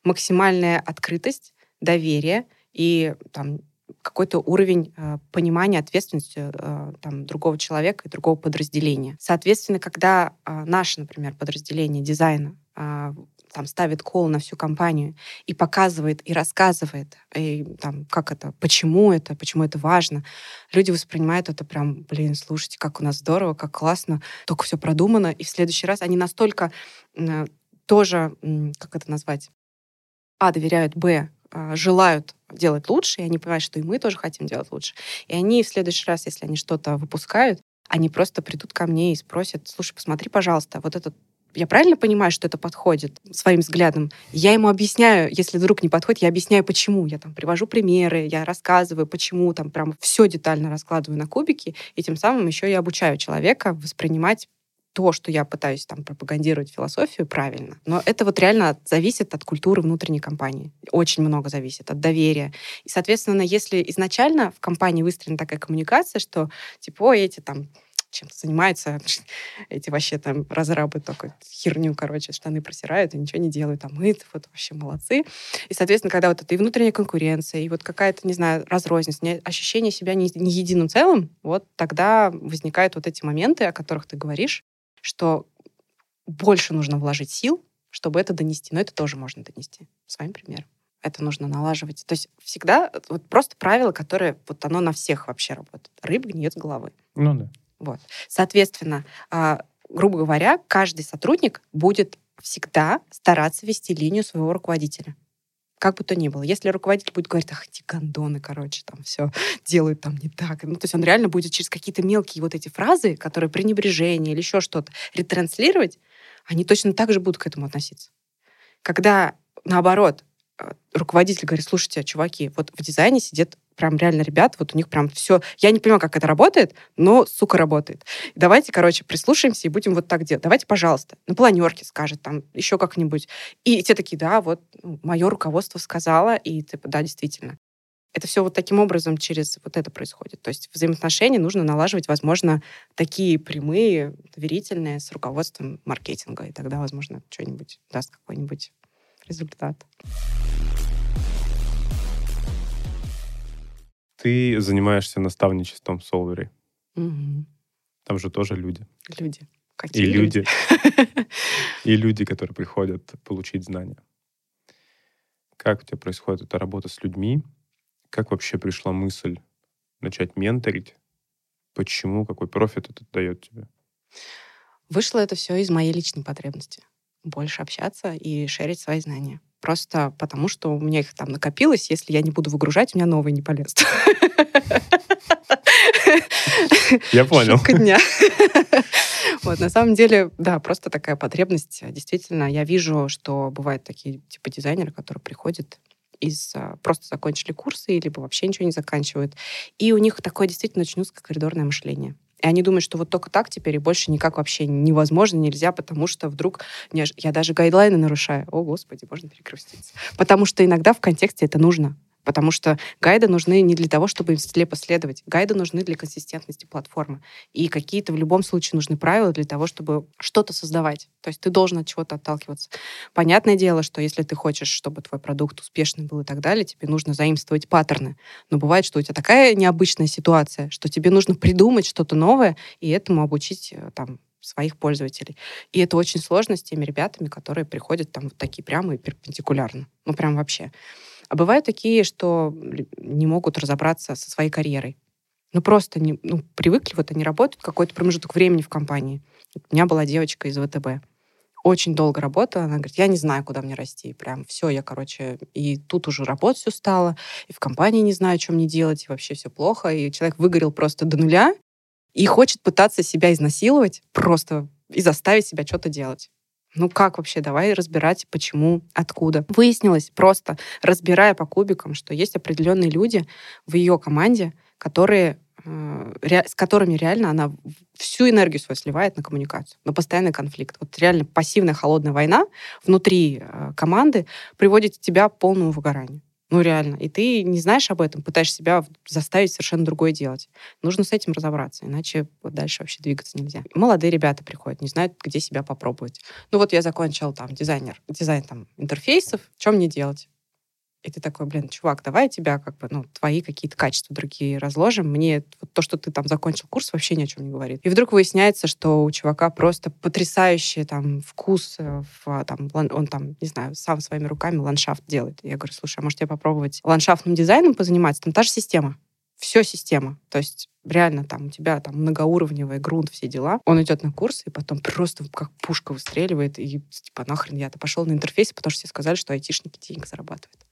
максимальная открытость, доверие и там какой-то уровень э, понимания ответственности э, там, другого человека и другого подразделения. Соответственно, когда э, наше, например, подразделение дизайна э, там ставит кол на всю компанию и показывает и рассказывает, и, там, как это, почему это, почему это важно, люди воспринимают это прям, блин, слушайте, как у нас здорово, как классно, только все продумано, и в следующий раз они настолько э, тоже, как это назвать, а, доверяют, б, желают делать лучше, и они понимают, что и мы тоже хотим делать лучше. И они в следующий раз, если они что-то выпускают, они просто придут ко мне и спросят, слушай, посмотри, пожалуйста, вот этот я правильно понимаю, что это подходит своим взглядом? Я ему объясняю, если вдруг не подходит, я объясняю, почему. Я там привожу примеры, я рассказываю, почему, там прям все детально раскладываю на кубики, и тем самым еще я обучаю человека воспринимать то, что я пытаюсь там пропагандировать философию, правильно. Но это вот реально зависит от культуры внутренней компании. Очень много зависит от доверия. И, соответственно, если изначально в компании выстроена такая коммуникация, что типа, ой, эти там чем-то занимается. Эти вообще там разрабы только херню, короче, штаны просирают и ничего не делают. А мы вот вообще молодцы. И, соответственно, когда вот это и внутренняя конкуренция, и вот какая-то, не знаю, разрозненность, ощущение себя не, не единым целым, вот тогда возникают вот эти моменты, о которых ты говоришь, что больше нужно вложить сил, чтобы это донести. Но это тоже можно донести своим примером. Это нужно налаживать. То есть всегда вот просто правило, которое вот оно на всех вообще работает. Рыба гниет с головы. Ну да. Вот. Соответственно, а, грубо говоря, каждый сотрудник будет всегда стараться вести линию своего руководителя. Как бы то ни было. Если руководитель будет говорить, ах, эти гондоны, короче, там все делают там не так. Ну, то есть он реально будет через какие-то мелкие вот эти фразы, которые пренебрежение или еще что-то, ретранслировать, они точно так же будут к этому относиться. Когда, наоборот, э, руководитель говорит, слушайте, чуваки, вот в дизайне сидят прям реально ребят, вот у них прям все... Я не понимаю, как это работает, но, сука, работает. Давайте, короче, прислушаемся и будем вот так делать. Давайте, пожалуйста, на планерке скажет, там, еще как-нибудь. И те такие, да, вот ну, мое руководство сказала, и типа, да, действительно. Это все вот таким образом через вот это происходит. То есть взаимоотношения нужно налаживать, возможно, такие прямые, доверительные с руководством маркетинга, и тогда, возможно, что-нибудь даст какой-нибудь результат. Ты занимаешься наставничеством в Солвере. Угу. Там же тоже люди. Люди. Какие и люди. И люди, которые приходят получить знания. Как у тебя происходит эта работа с людьми? Как вообще пришла мысль начать менторить? Почему? Какой профит это дает тебе? Вышло это все из моей личной потребности. Больше общаться и шерить свои знания. Просто потому, что у меня их там накопилось. Если я не буду выгружать, у меня новые не полезут. Я понял. Шутка дня. Вот, на самом деле, да, просто такая потребность. Действительно, я вижу, что бывают такие типа дизайнеры, которые приходят из а, просто закончили курсы, либо вообще ничего не заканчивают. И у них такое действительно очень узкое коридорное мышление. И они думают, что вот только так теперь и больше никак вообще невозможно, нельзя, потому что вдруг я даже гайдлайны нарушаю. О, Господи, можно перекреститься. Потому что иногда в контексте это нужно. Потому что гайды нужны не для того, чтобы им слепо следовать. Гайды нужны для консистентности платформы. И какие-то в любом случае нужны правила для того, чтобы что-то создавать. То есть ты должен от чего-то отталкиваться. Понятное дело, что если ты хочешь, чтобы твой продукт успешный был и так далее, тебе нужно заимствовать паттерны. Но бывает, что у тебя такая необычная ситуация, что тебе нужно придумать что-то новое и этому обучить э, там своих пользователей. И это очень сложно с теми ребятами, которые приходят там вот такие прямо и перпендикулярно. Ну, прям вообще. А бывают такие, что не могут разобраться со своей карьерой. Ну, просто не, ну, привыкли, вот они работают какой-то промежуток времени в компании. У меня была девочка из ВТБ. Очень долго работала. Она говорит, я не знаю, куда мне расти. Прям все, я, короче, и тут уже работать все стало, и в компании не знаю, что мне делать, и вообще все плохо. И человек выгорел просто до нуля и хочет пытаться себя изнасиловать просто и заставить себя что-то делать. Ну как вообще? Давай разбирать, почему, откуда. Выяснилось просто, разбирая по кубикам, что есть определенные люди в ее команде, которые э, с которыми реально она всю энергию свою сливает на коммуникацию, на постоянный конфликт. Вот реально пассивная холодная война внутри э, команды приводит тебя к полному выгоранию. Ну, реально. И ты не знаешь об этом, пытаешься себя заставить совершенно другое делать. Нужно с этим разобраться, иначе дальше вообще двигаться нельзя. Молодые ребята приходят, не знают, где себя попробовать. Ну вот я закончил там дизайнер, дизайн там интерфейсов, что мне делать? И ты такой, блин, чувак, давай тебя как бы, ну, твои какие-то качества другие разложим. Мне вот то, что ты там закончил курс, вообще ни о чем не говорит. И вдруг выясняется, что у чувака просто потрясающий там вкус, э, в, там, он там, не знаю, сам своими руками ландшафт делает. Я говорю, слушай, а может тебе попробовать ландшафтным дизайном позаниматься? Там та же система. Все система. То есть реально там у тебя там многоуровневый грунт, все дела. Он идет на курс и потом просто как пушка выстреливает и типа нахрен я-то пошел на интерфейс, потому что все сказали, что айтишники денег зарабатывают.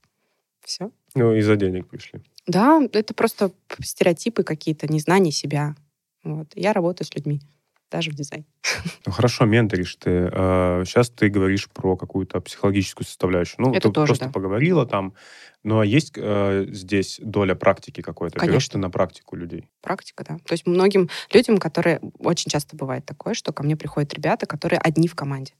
Все. Ну, из-за денег пришли. Да, это просто стереотипы какие-то, незнание себя. Вот. Я работаю с людьми, даже в дизайне. Ну, хорошо, менторишь ты. Сейчас а, ты говоришь про какую-то психологическую составляющую. Ну, это ты тоже, просто да. поговорила там. Ну, а есть э, здесь доля практики какой-то? Конечно. Берешь ты на практику людей? Практика, да. То есть многим людям, которые... Очень часто бывает такое, что ко мне приходят ребята, которые одни в команде.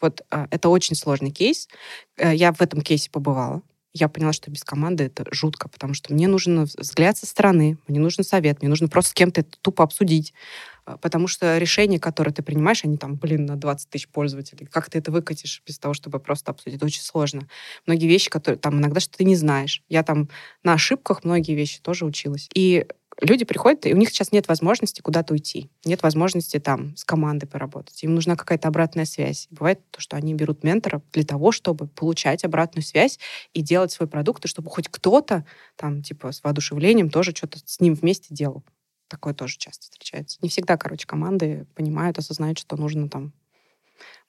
Вот э, это очень сложный кейс. Э, я в этом кейсе побывала я поняла, что без команды это жутко, потому что мне нужен взгляд со стороны, мне нужен совет, мне нужно просто с кем-то это тупо обсудить. А, потому что решения, которые ты принимаешь, они там, блин, на 20 тысяч пользователей. Как ты это выкатишь без того, чтобы просто обсудить? Это очень сложно. Многие вещи, которые там иногда что ты не знаешь. Я там на ошибках многие вещи тоже училась. И люди приходят, и у них сейчас нет возможности куда-то уйти. Нет возможности там с командой поработать. Им нужна какая-то обратная связь. Бывает то, что они берут ментора для того, чтобы получать обратную связь и делать свой продукт, и чтобы хоть кто-то там типа с воодушевлением тоже что-то с ним вместе делал. Такое тоже часто встречается. Не всегда, короче, команды понимают, осознают, что нужно там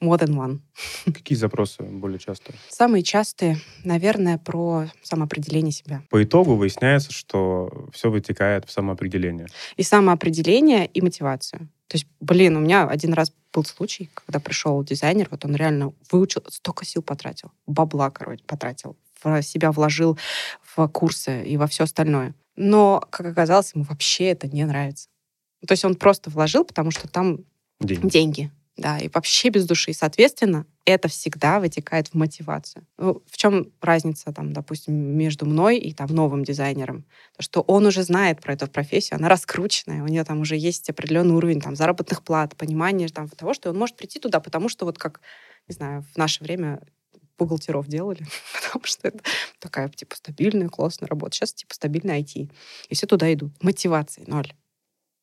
more than one. Какие запросы более часто? Самые частые, наверное, про самоопределение себя. По итогу выясняется, что все вытекает в самоопределение. И самоопределение, и мотивацию. То есть, блин, у меня один раз был случай, когда пришел дизайнер, вот он реально выучил, столько сил потратил, бабла, короче, потратил, в себя вложил в курсы и во все остальное. Но, как оказалось, ему вообще это не нравится. То есть он просто вложил, потому что там деньги. деньги да, и вообще без души. Соответственно, это всегда вытекает в мотивацию. Ну, в чем разница, там, допустим, между мной и там, новым дизайнером? То, что он уже знает про эту профессию, она раскрученная, у нее там уже есть определенный уровень там, заработных плат, понимание там, того, что он может прийти туда, потому что вот как, не знаю, в наше время бухгалтеров делали, потому что это такая, типа, стабильная, классная работа. Сейчас, типа, стабильная IT. И все туда идут. Мотивации ноль.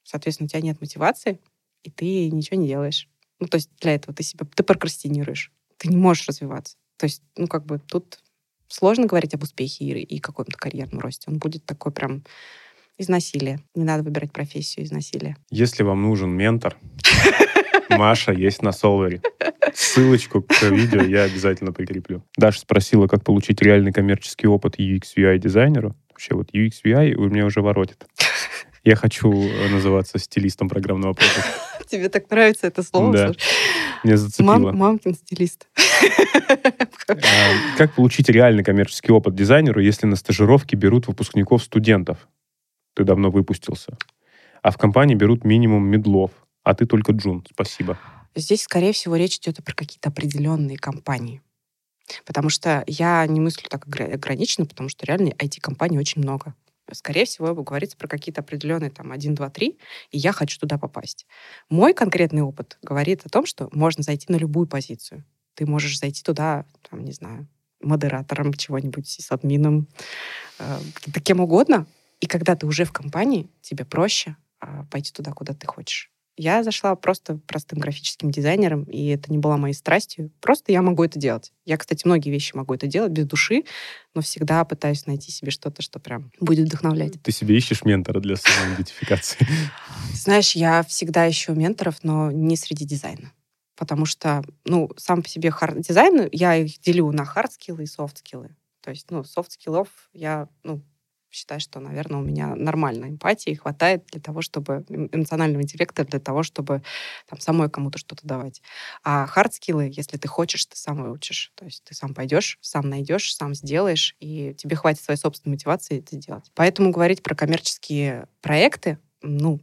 Соответственно, у тебя нет мотивации, и ты ничего не делаешь. Ну, то есть для этого ты себя, ты прокрастинируешь. Ты не можешь развиваться. То есть, ну, как бы тут сложно говорить об успехе и, и каком-то карьерном росте. Он будет такой прям из насилия. Не надо выбирать профессию из насилия. Если вам нужен ментор, Маша есть на Солвере. Ссылочку к видео я обязательно прикреплю. Даша спросила, как получить реальный коммерческий опыт UX UI дизайнеру. Вообще вот UX UI у меня уже воротит. Я хочу э, называться стилистом программного продукта. Тебе так нравится это слово? Да. Меня зацепило. Мам, мамкин стилист. А, как получить реальный коммерческий опыт дизайнеру, если на стажировке берут выпускников-студентов? Ты давно выпустился. А в компании берут минимум медлов, а ты только джун. Спасибо. Здесь, скорее всего, речь идет про какие-то определенные компании. Потому что я не мыслю так ограниченно, потому что реально IT-компаний очень много скорее всего, говорится про какие-то определенные там 1, 2, 3, и я хочу туда попасть. Мой конкретный опыт говорит о том, что можно зайти на любую позицию. Ты можешь зайти туда, там, не знаю, модератором чего-нибудь, с админом, э, кем угодно. И когда ты уже в компании, тебе проще э, пойти туда, куда ты хочешь. Я зашла просто простым графическим дизайнером, и это не была моей страстью. Просто я могу это делать. Я, кстати, многие вещи могу это делать без души, но всегда пытаюсь найти себе что-то, что прям будет вдохновлять. Ты себе ищешь ментора для самоидентификации? Знаешь, я всегда ищу менторов, но не среди дизайна. Потому что, ну, сам по себе хард-дизайн, я их делю на хард-скиллы и софт-скиллы. То есть, ну, софт-скиллов я, ну, считаю, что, наверное, у меня нормально эмпатии хватает для того, чтобы эмоционального интеллекта для того, чтобы там самой кому-то что-то давать. А хардскиллы, если ты хочешь, ты сам выучишь. То есть ты сам пойдешь, сам найдешь, сам сделаешь, и тебе хватит своей собственной мотивации это сделать. Поэтому говорить про коммерческие проекты, ну,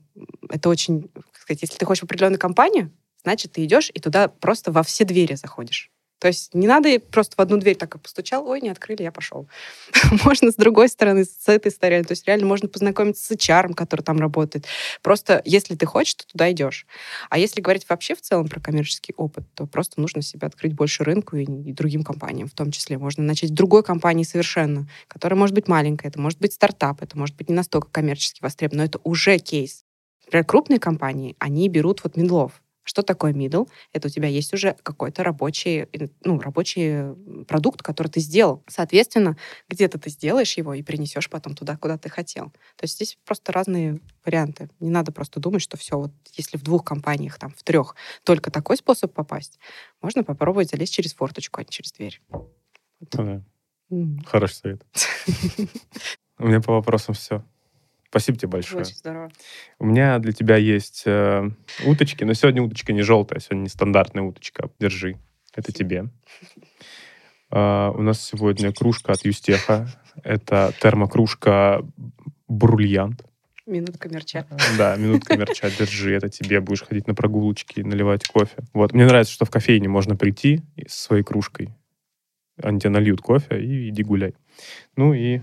это очень, сказать, если ты хочешь в определенную компанию, значит, ты идешь и туда просто во все двери заходишь. То есть не надо просто в одну дверь так и постучал, ой, не открыли, я пошел. можно с другой стороны, с этой стороны. То есть реально можно познакомиться с HR, который там работает. Просто если ты хочешь, то туда идешь. А если говорить вообще в целом про коммерческий опыт, то просто нужно себе открыть больше рынку и, и другим компаниям в том числе. Можно начать с другой компании совершенно, которая может быть маленькая, это может быть стартап, это может быть не настолько коммерчески востребован, но это уже кейс. Например, крупные компании, они берут вот медлов, что такое middle? Это у тебя есть уже какой-то рабочий, ну, рабочий продукт, который ты сделал. Соответственно, где-то ты сделаешь его и принесешь потом туда, куда ты хотел. То есть здесь просто разные варианты. Не надо просто думать, что все, вот если в двух компаниях, там, в трех только такой способ попасть, можно попробовать залезть через форточку, а не через дверь. Вот. Да. Mm. Хороший совет. У меня по вопросам все. Спасибо тебе большое. Очень здорово. У меня для тебя есть э, уточки, но сегодня уточка не желтая, сегодня не стандартная уточка. Держи. Это тебе. Uh, у нас сегодня кружка от Юстеха. Это термокружка Брульянт. Минутка мерча. Да, минутка мерча, держи, это тебе. Будешь ходить на прогулочки, наливать кофе. Вот. Мне нравится, что в кофейне можно прийти со своей кружкой. Они тебе нальют кофе и иди гуляй. Ну и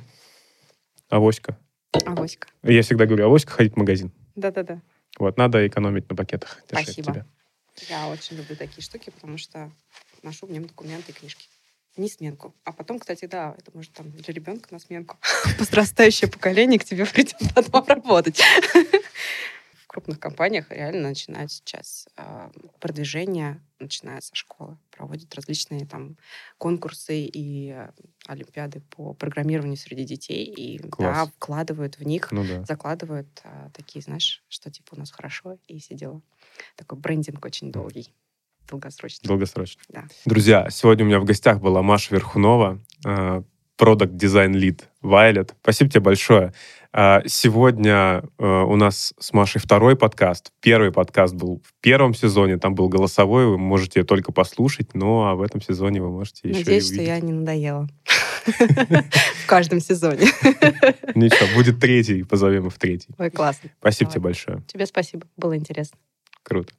авоська. Авоська. Я всегда говорю, авоська ходить в магазин. Да-да-да. Вот, надо экономить на пакетах. Спасибо. Я очень люблю такие штуки, потому что ношу в нем документы и книжки. Не сменку. А потом, кстати, да, это может там для ребенка на сменку. Подрастающее поколение к тебе придет потом работать. В крупных компаниях реально начинают сейчас э, продвижение, начиная со школы. Проводят различные там конкурсы и э, олимпиады по программированию среди детей. И да, вкладывают в них Ну да. закладывают а, такие, знаешь, что типа у нас хорошо и все дела. Такой брендинг очень долгий, долгосрочный. Долгосрочно. Да. Друзья, сегодня у меня в гостях была Маша Верхунова, продукт дизайн лид Violet. Спасибо тебе большое. А, Сегодня э, у нас с Машей второй подкаст. Первый подкаст был в первом сезоне, там был голосовой, вы можете только послушать, но а в этом сезоне вы можете еще Надеюсь, и что я не надоела в каждом сезоне. Ничего, будет третий, позовем и в третий. Ой, классно. Спасибо тебе большое. Тебе спасибо, было интересно. Круто.